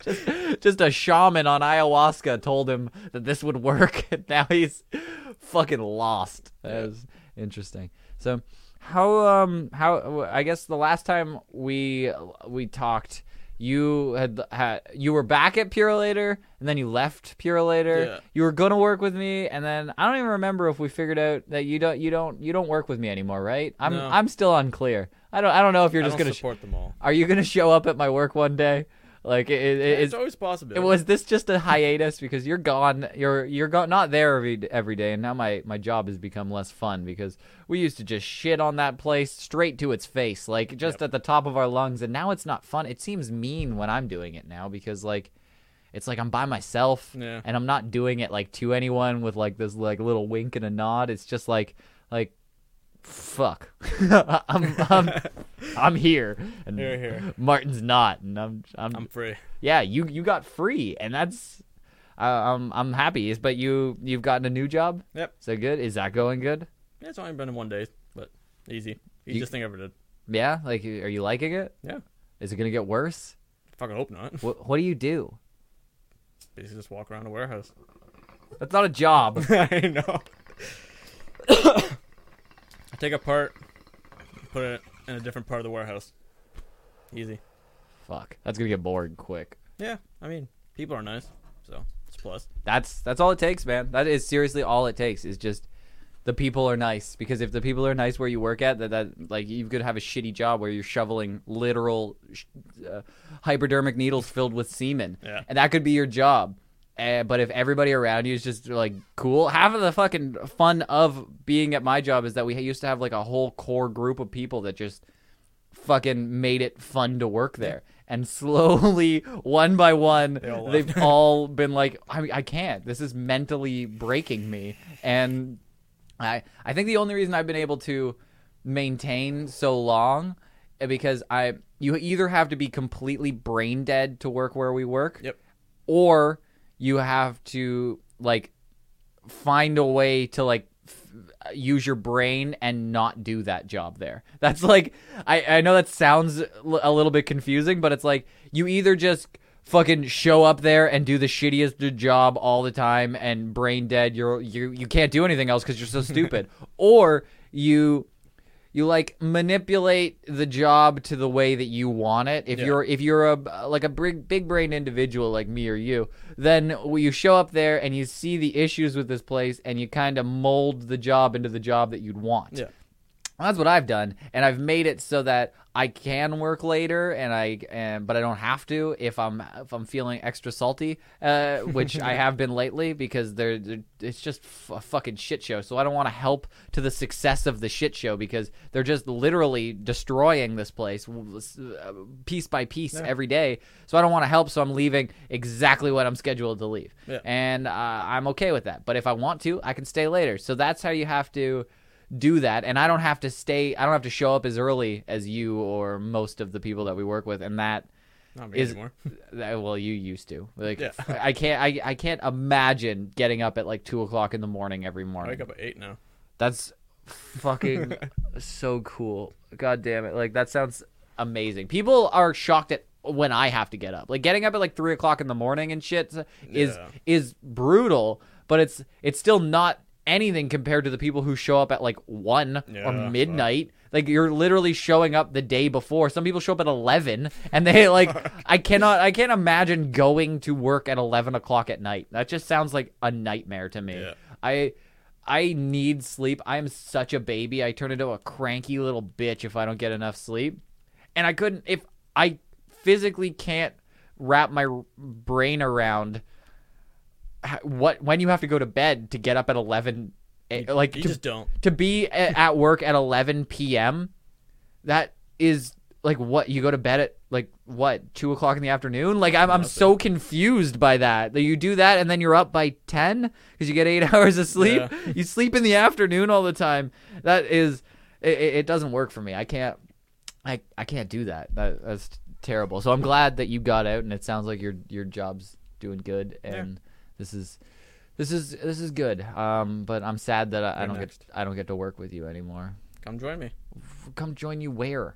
Just, just a shaman on ayahuasca told him that this would work, [laughs] and now he's fucking lost. That was interesting. So, how um how I guess the last time we we talked, you had had you were back at Purolator, and then you left Purolator. Yeah. You were gonna work with me, and then I don't even remember if we figured out that you don't you don't you don't work with me anymore, right? I'm No. I'm still unclear. I don't I don't know if you're I just gonna. sh- support them all. are you gonna show up at my work one day? Like, it, it, Yeah, it's, always possible. it was this just a hiatus because you're gone. You're you're gone, not there every every day, and now my my job has become less fun because we used to just shit on that place straight to its face, like just at the top of our lungs, and now it's not fun. It seems mean when I'm doing it now because like. It's like I'm by myself, Yeah. and I'm not doing it like to anyone with like this like little wink and a nod. It's just like like fuck. [laughs] I'm I'm I'm here, and Here, here. Martin's not, and I'm I'm, I'm free. yeah. You you got free, and that's uh, I'm I'm happy. But you you've gotten a new job. Yep. Is that good? Is that going good? Yeah, it's only been in one day, but easy. You- Easiest thing I ever did. Yeah. Like, are you liking it? Yeah. Is it gonna get worse? Fucking hope not. What What do you do? Basically, just walk around a warehouse. That's not a job. [laughs] I know. [coughs] [coughs] [coughs] I take a part, put it in a different part of the warehouse. Easy. Fuck. That's gonna get bored quick. Yeah, I mean, people are nice, so it's a plus. That's that's all it takes, man. That is seriously all it takes. Is just the people are nice. Because if the people are nice where you work at, that that like you could have a shitty job where you're shoveling literal sh- uh, hypodermic needles filled with semen, Yeah. and that could be your job. Uh, but if everybody around you is just like cool, half of the fucking fun of being at my job is that we used to have like a whole core group of people that just fucking made it fun to work there. And slowly, [laughs] one by one, They all they've all been like, I, I can't. This is mentally breaking me. And I, I think the only reason I've been able to maintain so long uh, because I, you either have to be completely brain dead to work where we work, Yep. or you have to like find a way to like f- use your brain and not do that job there. [laughs] That's like I I know that sounds l- a little bit confusing, but it's like you either just fucking show up there and do the shittiest job all the time and brain dead you're you you can't do anything else cuz you're so [laughs] stupid or you you like manipulate the job to the way that you want it. If Yeah. you're if you're a like a big big brain individual like me or you, then you show up there and you see the issues with this place and you kind of mold the job into the job that you'd want. Yeah. That's what I've done, and I've made it so that I can work later, and I and but I don't have to if I'm if I'm feeling extra salty, uh, which I have been lately because they're, they're- it's just f- a fucking shit show. So I don't want to help to the success of the shit show because they're just literally destroying this place uh, piece by piece every day. So I don't want to help, so I'm leaving exactly when I'm scheduled to leave, Yeah. and uh, I'm okay with that. But if I want to, I can stay later. So that's how you have to do that and I don't have to stay I don't have to show up as early as you or most of the people that we work with and that Not me is anymore. [laughs] that, uh, well you used to like Yeah. [laughs] I can't I, I can't imagine getting up at like two o'clock in the morning every morning. I morning wake up at eight now. that's [laughs] fucking so cool god damn it like that sounds amazing people are shocked at when I have to get up like getting up at like three o'clock in the morning and shit is Yeah. is brutal but it's it's still not anything compared to the people who show up at like 1 or Yeah, midnight. Like you're literally showing up the day before. Some people show up at 11 and they like [laughs] I cannot I can't imagine going to work at 11 o'clock at night. That just sounds like a nightmare to me. Yeah. I I need sleep. I am such a baby. I turn into a cranky little bitch if I don't get enough sleep. And I couldn't if I physically can't wrap my r- brain around what when you have to go to bed to get up at 11 eh, like You to, just don't. to be at work at 11 p.m. That is like what you go to bed at like what two o'clock in the afternoon. Like I'm I'm so confused by that. That you do that and then you're up by 10 because you get eight [laughs] hours of sleep. Yeah. [laughs] You sleep in the afternoon all the time. That is it, it doesn't work for me. I can't I I can't do that. that that's terrible. So I'm glad that you got out and it sounds like your your job's doing good and this is this is this is good. Um, but I'm sad that I, I don't next. get I don't get to work with you anymore. Come join me. Come join you where?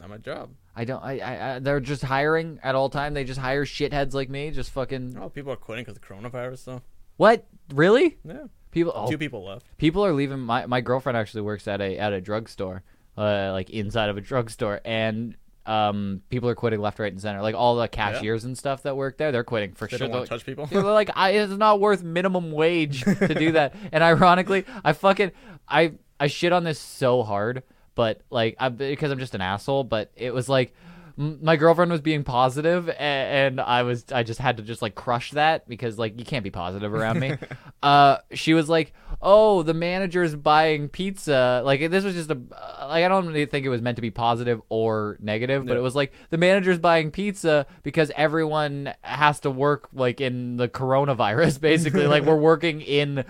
Not my job. I don't. I, I, I. They're just hiring at all time. They just hire shitheads like me. Just fucking. Oh, people are quitting because of coronavirus, though. What? Really? Yeah. People. Oh, Two people left. people are leaving. My my girlfriend actually works at a at a drugstore, uh, like inside of a drugstore, and um, people are quitting left, right, and center. Like all the cashiers and stuff that work there, they're quitting for They sure. don't want They're- to touch people. They're like, I, it's not worth minimum wage [laughs] to do that. and ironically, I fucking I I shit on this so hard, but like I because I'm just an asshole. But it was like my girlfriend was being positive, and I was I just had to just like crush that because like you can't be positive around me. [laughs] uh, she was like, "Oh, the manager's buying pizza." Like this was just a like I don't really think it was meant to be positive or negative, but it was like the manager's buying pizza because everyone has to work like in the coronavirus [laughs] basically like we're working in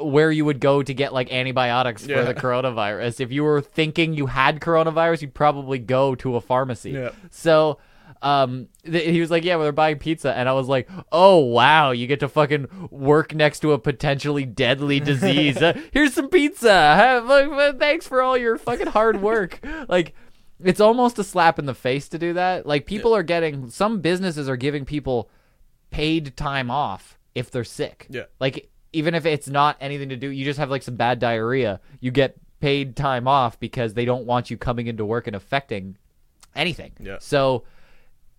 where you would go to get like antibiotics for Yeah. the coronavirus if you were thinking you had coronavirus you'd probably go to a pharmacy Yeah. So um th- he was like yeah well, they're buying pizza. And i was like oh wow you get to fucking work next to a potentially deadly [laughs] disease. Uh, here's some pizza. Have- thanks for all your fucking hard work. [laughs] Like it's almost a slap in the face to do that. Like people are getting some businesses are giving people paid time off if they're sick. Yeah. like even if it's not anything to do you just have like some bad diarrhea you get paid time off because they don't want you coming into work and affecting anything Yeah. so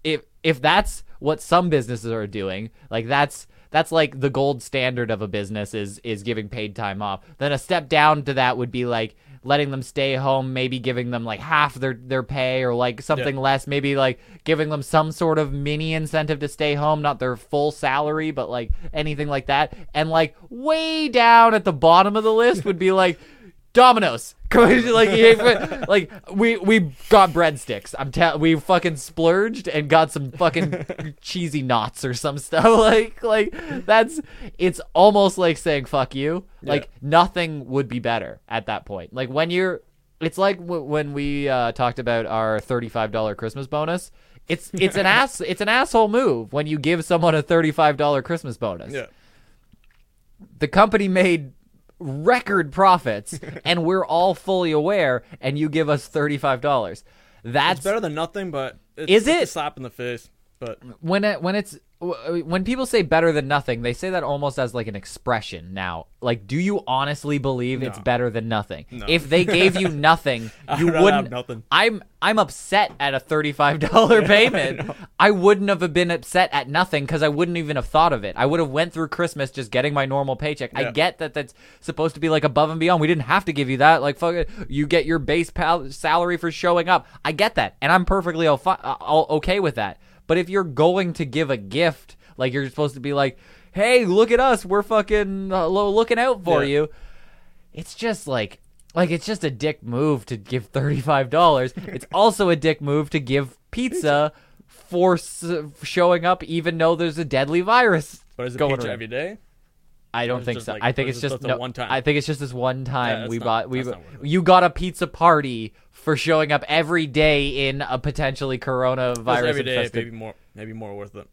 if if that's what some businesses are doing, like that's that's like the gold standard of a business is is giving paid time off. Then a step down to that would be like letting them stay home, maybe giving them like half their their pay or like something less, maybe like giving them some sort of mini incentive to stay home, not their full salary, but like anything like that. And like way down at the bottom of the list would be like Domino's. [laughs] like, [laughs] like we we got breadsticks. I'm tell we fucking splurged and got some fucking [laughs] cheesy knots or some stuff. Like like that's it's almost like saying fuck you. Like nothing would be better at that point. Like when you're, it's like w- when we uh, talked about our thirty-five dollar Christmas bonus. It's it's an ass it's an asshole move when you give someone a thirty-five dollar Christmas bonus Yeah. the company made record profits [laughs] and we're all fully aware and you give us $35 that's It's better than nothing, but it's, Is it's a it? slap in the face? But when it when it's when people say better than nothing they say that almost as like an expression now. Like do you honestly believe it's better than nothing? No. if they gave you [laughs] nothing [laughs] you wouldn't nothing. i'm i'm upset at a $35 [laughs] payment. I, wouldn't have been upset at nothing because i wouldn't even have thought of it. I would have went through christmas just getting my normal paycheck. I get that that's supposed to be like above and beyond. We didn't have to give you that. Like fuck it. You get your base pal- salary for showing up. I get that and i'm perfectly o- fi- uh, o- okay with that but if you're going to give a gift like you're supposed to be like hey look at us we're fucking uh, looking out for Yeah. you it's just like like it's just a dick move to give $35 [laughs] it's also a dick move to give pizza for s- showing up even though there's a deadly virus but is it going pizza around. every day? I don't think so. like- I think it's just no, one-time? I think it's just this one time that's we not- bought we that's not worth it. you got a pizza party for showing up every day in a potentially coronavirus every day, infested maybe more, maybe more worth it.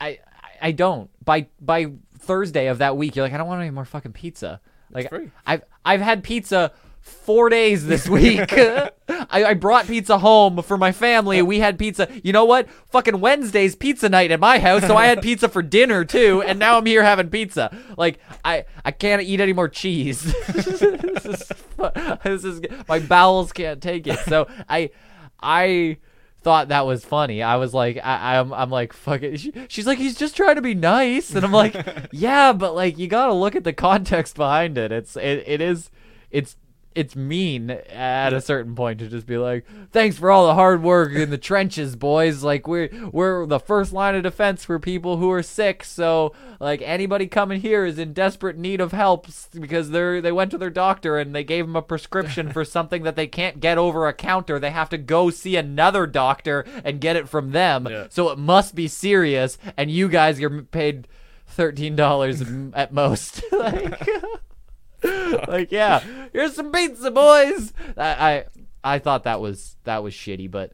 I I- don't. By by Thursday of that week, you're like, I don't want any more fucking pizza. Like free. I've I've had pizza four days this [laughs] week. [laughs] I, I brought pizza home for my family. We had pizza. You know what? Fucking Wednesday's pizza night at my house, so I had pizza for dinner too, and now I'm here having pizza. Like I I can't eat any more cheese. [laughs] this, is, this is my bowels can't take it. So I I thought that was funny. I was like, I, I'm, I'm like, fuck it. She, she's like, he's just trying to be nice, and I'm like, yeah, but like, you gotta look at the context behind it. It's, it, it is, it's, it's mean at a certain point to just be like, thanks for all the hard work in the [laughs] trenches, boys. Like we're, we're the first line of defense for people who are sick. So like anybody coming here is in desperate need of help because they're, they went to their doctor and they gave them a prescription for [laughs] something that they can't get over a counter. They have to go see another doctor and get it from them. Yeah. So it must be serious. And you guys are paid thirteen dollars at most. [laughs] like, [laughs] like yeah, here's some pizza, boys. I, I I thought that was that was shitty, but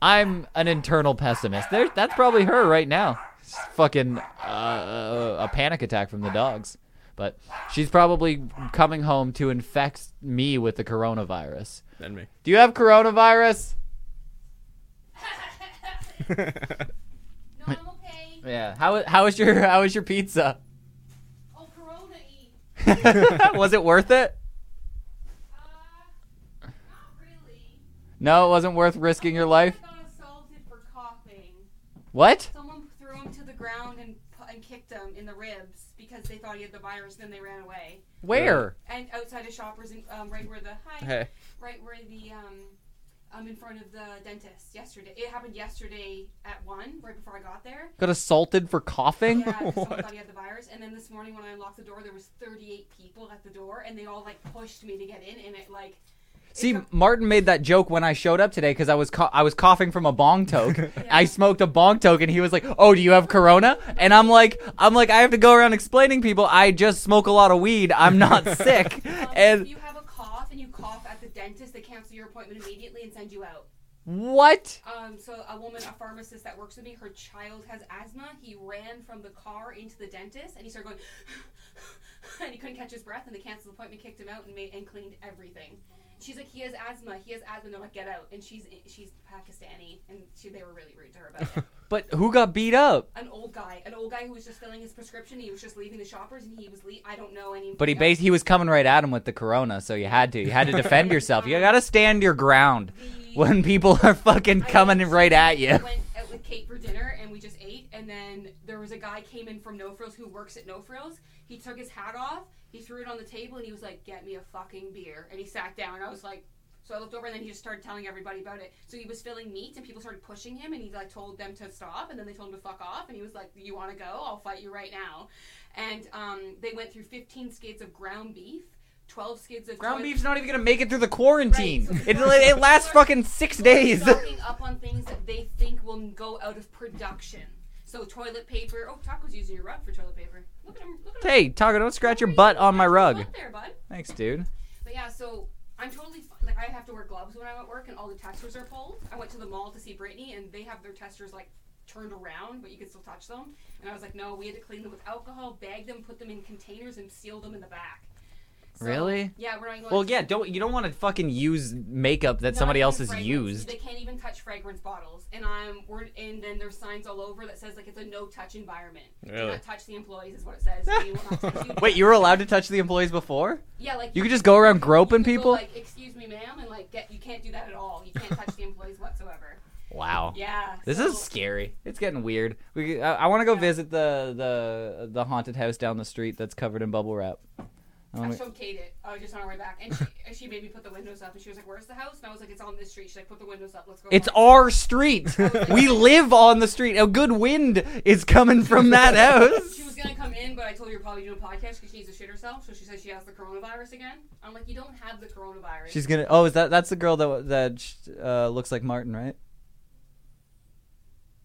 I'm an internal pessimist. There, that's probably her right now. It's fucking uh, a panic attack from the dogs. But she's probably coming home to infect me with the coronavirus. Then me. Do you have coronavirus? [laughs] No, I'm okay. Yeah. How how is your how is your pizza? [laughs] Was it worth it? Uh, really. No, it wasn't worth risking your life. Assaulted for coughing. What? Someone threw him to the ground and and kicked him in the ribs because they thought he had the virus. Then they ran away. Where? And outside of Shoppers, in, um, right where the hi, Hey. right where the um, um, in front of the dentist yesterday. It happened yesterday at one, right before I got there. Got assaulted for coughing? Yeah, [laughs] 'cause someone What? thought he had the virus. And then this morning when I unlocked the door, there was 38 people at the door, and they all like pushed me to get in, and it like. See, Martin made that joke when I showed up today because I was I was coughing from a bong toke. [laughs] I smoked a bong toke, and he was like, "Oh, do you have corona?" And I'm like, "I'm like, I have to go around explaining people I just smoke a lot of weed. I'm not [laughs] sick." Um, and if you have a cough and you cough at the dentist, they cancel your appointment immediately and send you out. what? Um, so a woman, a pharmacist that works with me, her child has asthma. He ran from the car into the dentist, and he started going, [laughs] and he couldn't catch his breath, and they canceled the appointment, kicked him out, and made and cleaned everything. She's like, he has asthma. He has asthma. And they're like, get out. And she's she's Pakistani, and she, they were really rude to her about it. [laughs] But who got beat up? An old guy, an old guy who was just filling his prescription. He was just leaving the shoppers, and he was le- I don't know any. But he bas- he was coming right at him with the corona, so you had to you had to defend [laughs] yourself. You gotta stand your ground The- when people are fucking I coming went- right at you. Went out with Kate for dinner and we just ate. And then there was a guy came in from No Frills who works at No Frills. He took his hat off, he threw it on the table, and he was like, "Get me a fucking beer." And he sat down. And I was like. So I looked over and then he just started telling everybody about it. So he was filling meat and people started pushing him and he like told them to stop and then they told him to fuck off and he was like, "You want to go? I'll fight you right now." And um, they went through 15 skids of ground beef, 12 skids of Ground toilet- beef's not even gonna make it through the quarantine. Right, It, it lasts [laughs] fucking six days. [laughs] up on things that they think will go out of production. So toilet paper. Oh, Taco's using your rug for toilet paper. Look at him. Look at him. Hey, Taco, don't scratch your butt on my rug. There. Thanks, dude. But yeah, so I'm totally like I have to wear gloves when I'm at work, and all the testers are pulled. I went to the mall to see Brittany, and they have their testers like turned around, but you can still touch them. And I was like, no, we had to clean them with alcohol, bag them, put them in containers, and seal them in the back. So, Really? Yeah, we're not going. Well, yeah, don't you don't want to fucking use makeup that Not somebody else has fragrance. used. They can't even touch fragrance bottles, and I'm we're and then there's signs all over that says like it's a no touch environment. Do not touch the employees is what it says. We will not touch [laughs] you. Wait, you were allowed to touch the employees before? Yeah, like You could just go around groping you could go, people? like, excuse me, ma'am, and like get you can't do that at all. You can't touch the employees whatsoever. Wow. Yeah. This so- is scary. It's getting weird. We, I, I want to go Yeah. visit the, the the haunted house down the street that's covered in bubble wrap. I I wanna- showed Kate it. I was just on our way back, and she, and she made me put the windows up, and she was like, "Where's the house?" And I was like, "It's on this street." She's like, "Put the windows up. Let's go." It's home." our street. we live on the street. A good wind is coming from that house. She was gonna come in, but I told her you're probably doing a podcast because she needs to shit herself. So she says she has the coronavirus again. I'm like, you don't have the coronavirus. She's gonna. Oh, is that that's the girl that that uh, looks like Martin, right?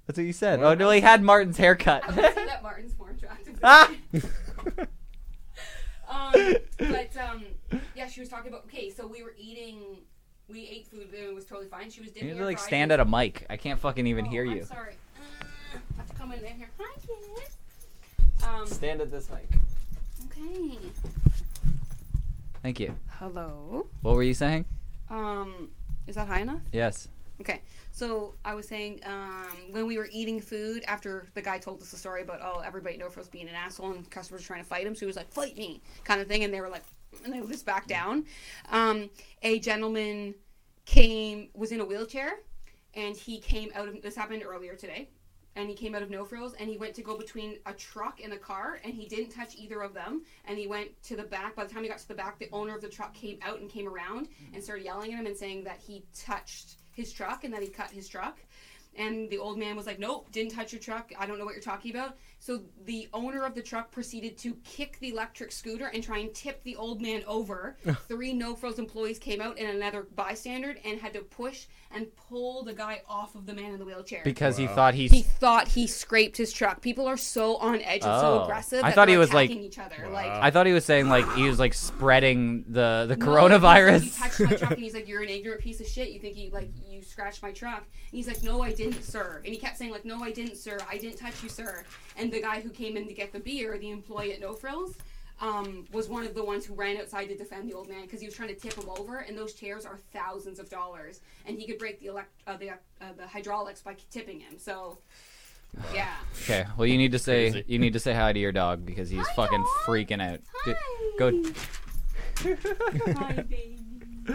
That's what you said. What? Oh no, he had Martin's haircut. I would say that Martin's more attractive. Than [laughs] Ah! Me. um, but um, yeah, she was talking about. Okay, so we were eating. We ate food and it was totally fine. She was You need to her like fries stand in- at a mic. I can't fucking even Oh, hear I'm you. sorry. Uh, I have to come in here. Hi, kids. Um, Stand at this mic. okay. Thank you. Hello. What were you saying? Um, Is that high enough? Yes. Okay, so I was saying um, when we were eating food after the guy told us the story about oh everybody No Frills being an asshole and customers trying to fight him, so he was like fight me kind of thing, and they were like and they just back down. Um, a gentleman came was in a wheelchair, and he came out of this happened earlier today. And he came out of no frills and he went to go between a truck and a car and he didn't touch either of them. And he went to the back. By the time he got to the back, the owner of the truck came out and came around and started yelling at him and saying that he touched his truck and that he cut his truck. And the old man was like, Nope, didn't touch your truck. I don't know what you're talking about. So the owner of the truck proceeded to kick the electric scooter and try and tip the old man over. Three No Frills employees came out and another bystander and had to push and pull the guy off of the man in the wheelchair. Because he Wow. thought he. he thought he scraped his truck. People are so on edge and Oh. so aggressive. I that thought they're he was, like- attacking each other. Like I thought he was saying like he was like spreading the the No, coronavirus. He touched my truck and he's like, "You're an ignorant piece of shit. You think you like you scratched my truck?" And he's like, "No, I didn't, sir." And he kept saying like, "No, I didn't, sir. I didn't touch you, sir." And the guy who came in to get the beer, the employee at No Frills, um, was one of the ones who ran outside to defend the old man because he was trying to tip him over. And those chairs are thousands of dollars, and he could break the elect uh, the uh, the hydraulics by tipping him. So, yeah. Okay, well you need to say Crazy. you need to say hi to your dog because he's Hi, fucking dog. freaking out. Dude, Hi. go. Hi, baby. [laughs]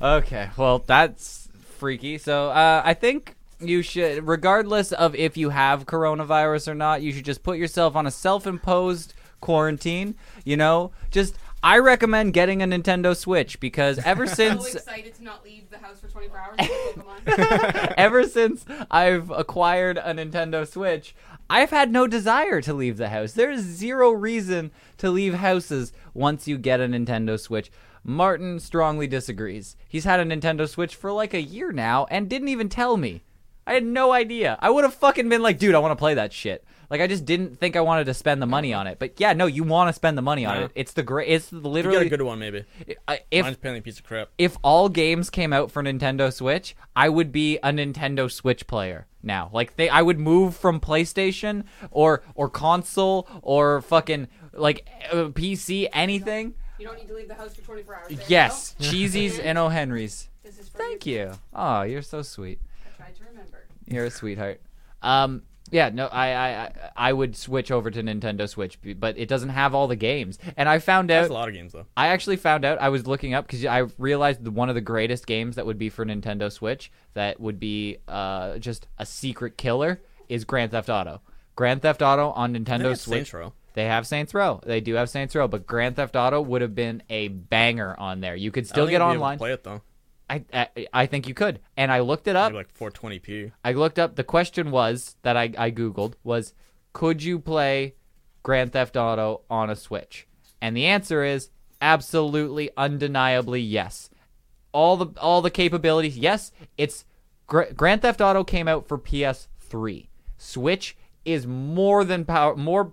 Okay, well that's freaky. So uh, I think you should, regardless of if you have coronavirus or not, you should just put yourself on a self-imposed quarantine. You know, just I recommend getting a Nintendo Switch because ever [laughs] So since excited to not leave the house for 24 hours. Pokemon. [laughs] [laughs] ever since I've acquired a Nintendo Switch, I've had no desire to leave the house. There is zero reason to leave houses once you get a Nintendo Switch. Martin strongly disagrees. He's had a Nintendo Switch for like a year now and didn't even tell me. I had no idea. I would have fucking been like, dude, I want to play that shit. Like I just didn't think I wanted to spend the money on it. But yeah, no, you want to spend the money on Yeah. it. It's the great. It's You got literally a good one, maybe. I- if Mine's apparently a piece of crap. if all games came out for Nintendo Switch, I would be a Nintendo Switch player now. Like they I would move from PlayStation or or console or fucking like uh, PC anything. You don't need to leave the house for 24 hours. There Yes, go. [laughs] Cheesies and O Henrys. This Thank you. Oh, you're so sweet. I tried to remember. You're a sweetheart. Um yeah, no, I, I I- would switch over to Nintendo Switch, but it doesn't have all the games. And I found out That's a lot of games, though. I actually found out I was looking up because I realized that one of the greatest games that would be for Nintendo Switch that would be uh, just a secret killer is Grand Theft Auto. Grand Theft Auto on Nintendo Switch. Saints Row. They have Saints Row. They do have Saints Row, but Grand Theft Auto would have been a banger on there. You could still get think I'd be able to online. Play it though. I, I I think you could. And I looked it up. Maybe like 420p. I looked up. The question was that I, I googled was, could you play Grand Theft Auto on a Switch? And the answer is absolutely, undeniably yes. All the all the capabilities, yes. It's Gra- Grand Theft Auto came out for PS3. Switch is more than power more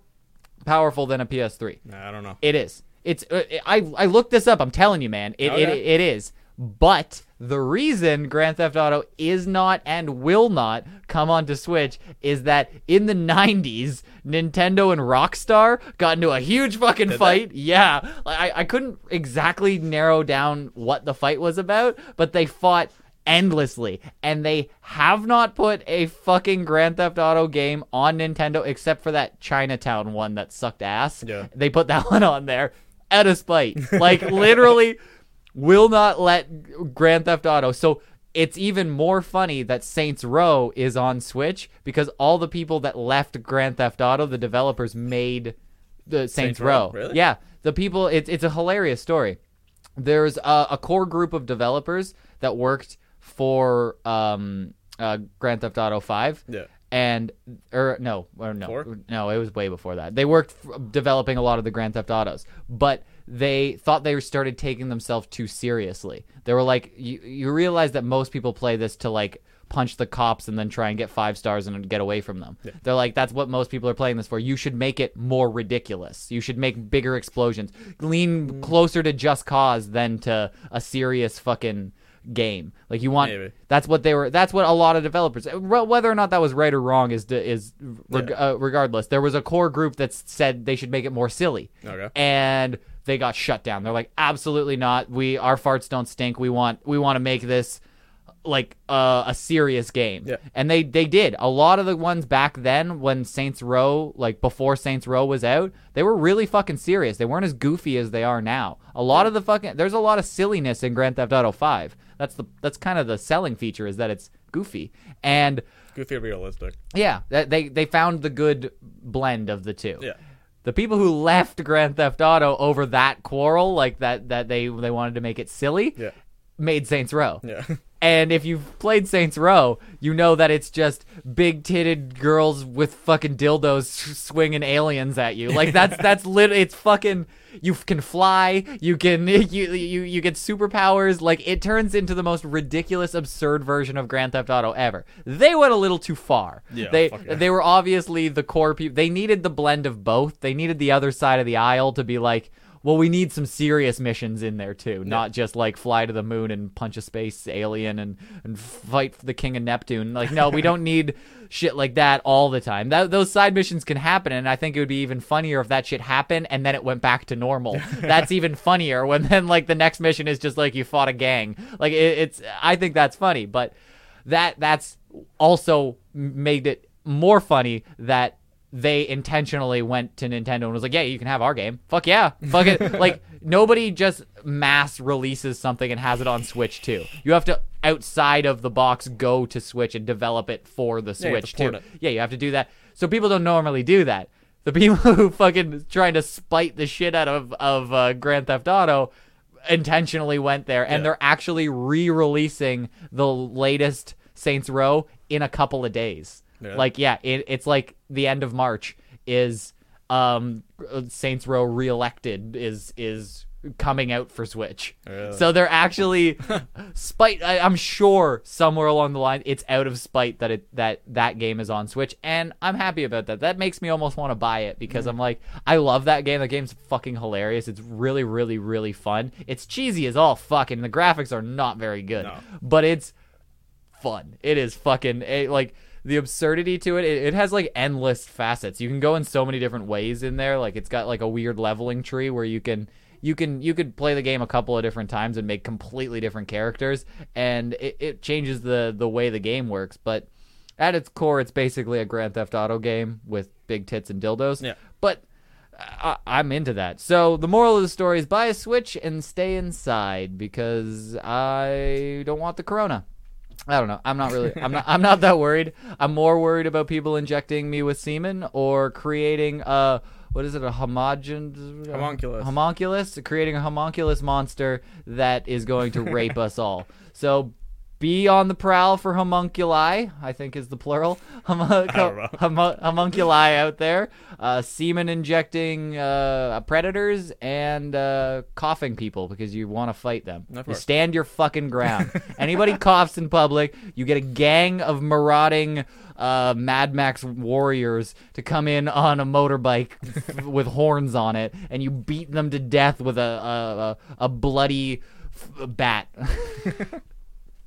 powerful than a PS3. Nah, I don't know. It is. It's. Uh, I I looked this up. I'm telling you, man. It, it Okay. it is. But the reason Grand Theft Auto is not and will not come onto Switch is that in the 90s, Nintendo and Rockstar got into a huge fucking Did they? fight. Yeah. I, I couldn't exactly narrow down what the fight was about, but they fought endlessly. And they have not put a fucking Grand Theft Auto game on Nintendo except for that Chinatown one that sucked ass. Yeah. They put that [laughs] one on there out of spite. Like literally [laughs] will not let Grand Theft Auto. So it's even more funny that Saints Row is on Switch because all the people that left Grand Theft Auto, the developers made the Saints, Saints Row. Row? Really? Yeah, the people. It's it's a hilarious story. There's a, a core group of developers that worked for um, uh, Grand Theft Auto Five Yeah. and or no or no Four? no it was way before that they worked f- developing a lot of the grand theft autos but they thought they started taking themselves too seriously they were like you, you realize that most people play this to like punch the cops and then try and get five stars and get away from them they're like that's what most people are playing this for you should make it more ridiculous you should make bigger explosions lean closer to just cause than to a serious fucking game like you want Maybe. that's what they were. That's what a lot of developers. Whether or not that was right or wrong is is reg- Yeah. uh, regardless. There was a core group that said they should make it more silly, Okay. and they got shut down. They're like, absolutely not. We our farts don't stink. We want we want to make this like uh, a serious game. Yeah. And they they did. A lot of the ones back then when Saints Row like before Saints Row was out, they were really fucking serious. They weren't as goofy as they are now. A lot of the fucking there's a lot of silliness in Grand Theft Auto 5. That's the that's kind of the selling feature is that it's goofy. And Goofy realistic. yeah, they they found the good blend of the two. Yeah. The people who left Grand Theft Auto over that quarrel, like that that they they wanted to make it silly, Yeah. made Saints Row. Yeah. [laughs] And if you've played Saints Row, you know that it's just big titted girls with fucking dildos swinging aliens at you. Like that's that's [laughs] lit. It's fucking. You can fly. You can [laughs] you you you get superpowers. Like it turns into the most ridiculous, absurd version of Grand Theft Auto ever. They went a little too far. Yeah, they yeah. they were obviously the core people. They needed the blend of both. They needed the other side of the aisle to be like. Well, we need some serious missions in there too, not just like fly to the moon and punch a space alien and, and fight the king of Neptune. Like, no, we don't [laughs] need shit like that all the time. That, those side missions can happen, and I think it would be even funnier if that shit happened and then it went back to normal. [laughs] that's even funnier when then like the next mission is just like you fought a gang. Like it, it's, I think that's funny, but that that's also made it more funny that they intentionally went to Nintendo and was like, "Yeah, you can have our game. Fuck yeah, fuck it." [laughs] like nobody just mass releases something and has it on Switch too. You have to outside of the box go to Switch and develop it for the Yeah, Switch to too. it. Yeah, you have to do that. So people don't normally do that. The people [laughs] who fucking trying to spite the shit out of of uh, Grand Theft Auto intentionally went there, and Yeah. they're actually re-releasing the latest Saints Row in a couple of days. Yeah. Like, yeah, it, it's like the end of March is um Saints Row Re-Elected is is coming out for Switch. Really? So they're actually [laughs] spite. I, I'm sure somewhere along the line it's out of spite that it that that game is on Switch, and I'm happy about that. That makes me almost want to buy it because I'm like, I love that game. The game's fucking hilarious. It's really, really, really fun. It's cheesy as all fucking. the graphics are not very good, No. but it's fun. It is fucking it, like the absurdity to it, it. It has like endless facets. You can go in so many different ways in there. Like it's got like a weird leveling tree where you can you can you could play the game a couple of different times and make completely different characters, and it, it changes the the way the game works. But at its core, it's basically a Grand Theft Auto game with big tits and dildos. Yeah. But uh, I, I'm into that. So the moral of the story is buy a Switch and stay inside because I don't want the Corona. I don't know. I'm not really. I'm not. [laughs] I'm not that worried. I'm more worried about people injecting me with semen or creating a what is it? A homogen Homunculus. Homunculus. Creating a homunculus monster that is going to rape us all. So. Be on the prowl for homunculi, I think is the plural. [laughs] Homu- don't know. homu- homunculi out there, uh, semen injecting uh, predators and uh, coughing people because you want to fight them. You stand your fucking ground. [laughs] Anybody coughs in public, you get a gang of marauding uh, Mad Max warriors to come in on a motorbike [laughs] with horns on it, and you beat them to death with a a, a, a bloody f- bat.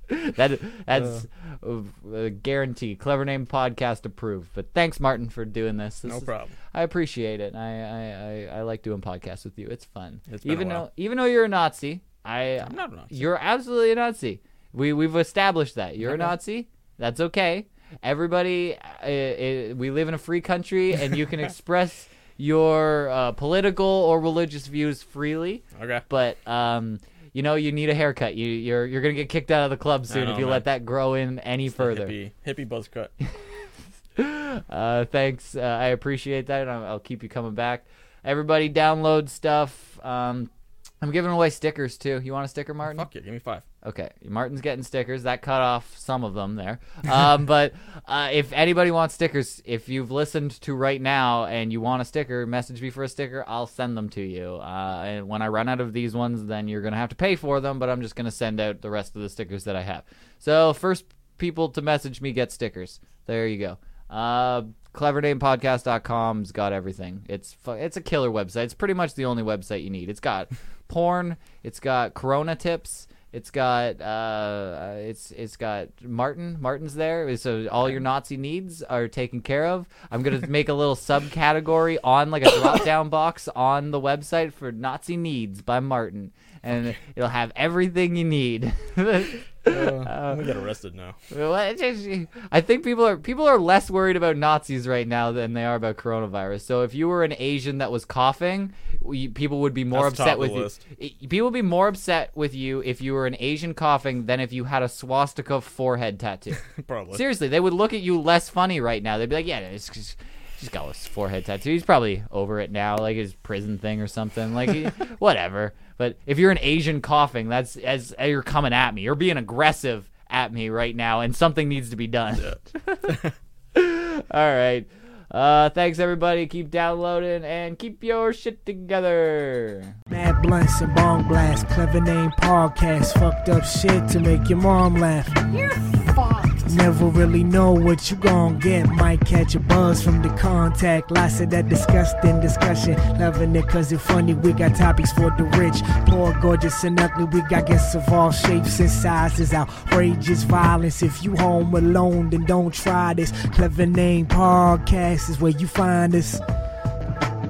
[laughs] that that's a, a guarantee. Clever name podcast approved. But thanks, Martin, for doing this. This No is- problem. I appreciate it. I, I, I, I like doing podcasts with you. It's fun. It's even though even though you're a Nazi, I I'm not a Nazi. You're absolutely a Nazi. We we've established that you're a. Nazi. That's okay. Everybody, uh, uh, we live in a free country, and you can [laughs] express your uh, political or religious views freely. Okay. But um, you know, you need a haircut. You you're you're gonna get kicked out of the club soon know, if you man. let that grow in any further. Hippie, hippie buzz cut. [laughs] Uh, thanks. Uh, I appreciate that. I'll, I'll keep you coming back. Everybody, download stuff. Um, I'm giving away stickers too. You want a sticker, Martin? Fuck yeah, give me five. Okay, Martin's getting stickers. That cut off some of them there. Um, [laughs] but uh, if anybody wants stickers, if you've listened to right now and you want a sticker, message me for a sticker. I'll send them to you. Uh, and when I run out of these ones, then you're gonna have to pay for them. But I'm just gonna send out the rest of the stickers that I have. So first people to message me get stickers. There you go. Uh, clevernamepodcast.com's got everything. It's fu- it's a killer website. It's pretty much the only website you need. It's got [laughs] porn. It's got Corona tips. It's got uh, it's it's got Martin. Martin's there, so all your Nazi needs are taken care of. I'm gonna [laughs] make a little subcategory on like a drop down [laughs] box on the website for Nazi needs by Martin, and it'll have everything you need. [laughs] Uh, we get arrested now. Well, it's just- I think people are people are less worried about Nazis right now than they are about coronavirus. So if you were an Asian that was coughing, we, people would be more That's top upset of with the you. list. I- People would be more upset with you if you were an Asian coughing than if you had a swastika forehead tattoo. [laughs] Probably. Seriously, they would look at you less funny right now. They'd be like, "Yeah, it's just, he's got a forehead tattoo. He's probably over it now, like his prison thing or something. Like, he- [laughs] whatever." But if you're an Asian coughing, that's as you're coming at me. You're being aggressive at me right now, and something needs to be done. [laughs] All right. Uh, thanks everybody. Keep downloading and keep your shit together. Mad blunts and bong blast, clever name podcast, fucked up shit to make your mom laugh. You're fucked. Never really know what you gon' get. Might catch a buzz from the contact. Lots of that disgusting discussion. Loving it cause it's funny. We got topics for the rich. Poor, gorgeous, and ugly. We got guests of all shapes and sizes. Outrageous violence. If you home alone, then don't try this. Clever name podcast is where you find us.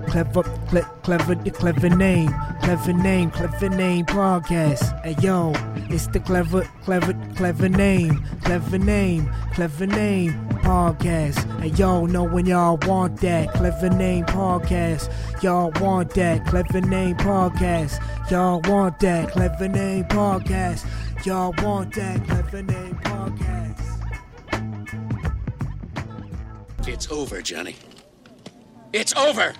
Clever, cle- clever, clever name, clever name, clever name podcast. Hey yo, it's the clever, clever, clever name, clever name, clever name podcast. Hey yo, know when y'all want that clever name podcast. Y'all want that clever name podcast. Y'all want that clever name podcast. Y'all want that clever name podcast. It's over, Johnny. It's over!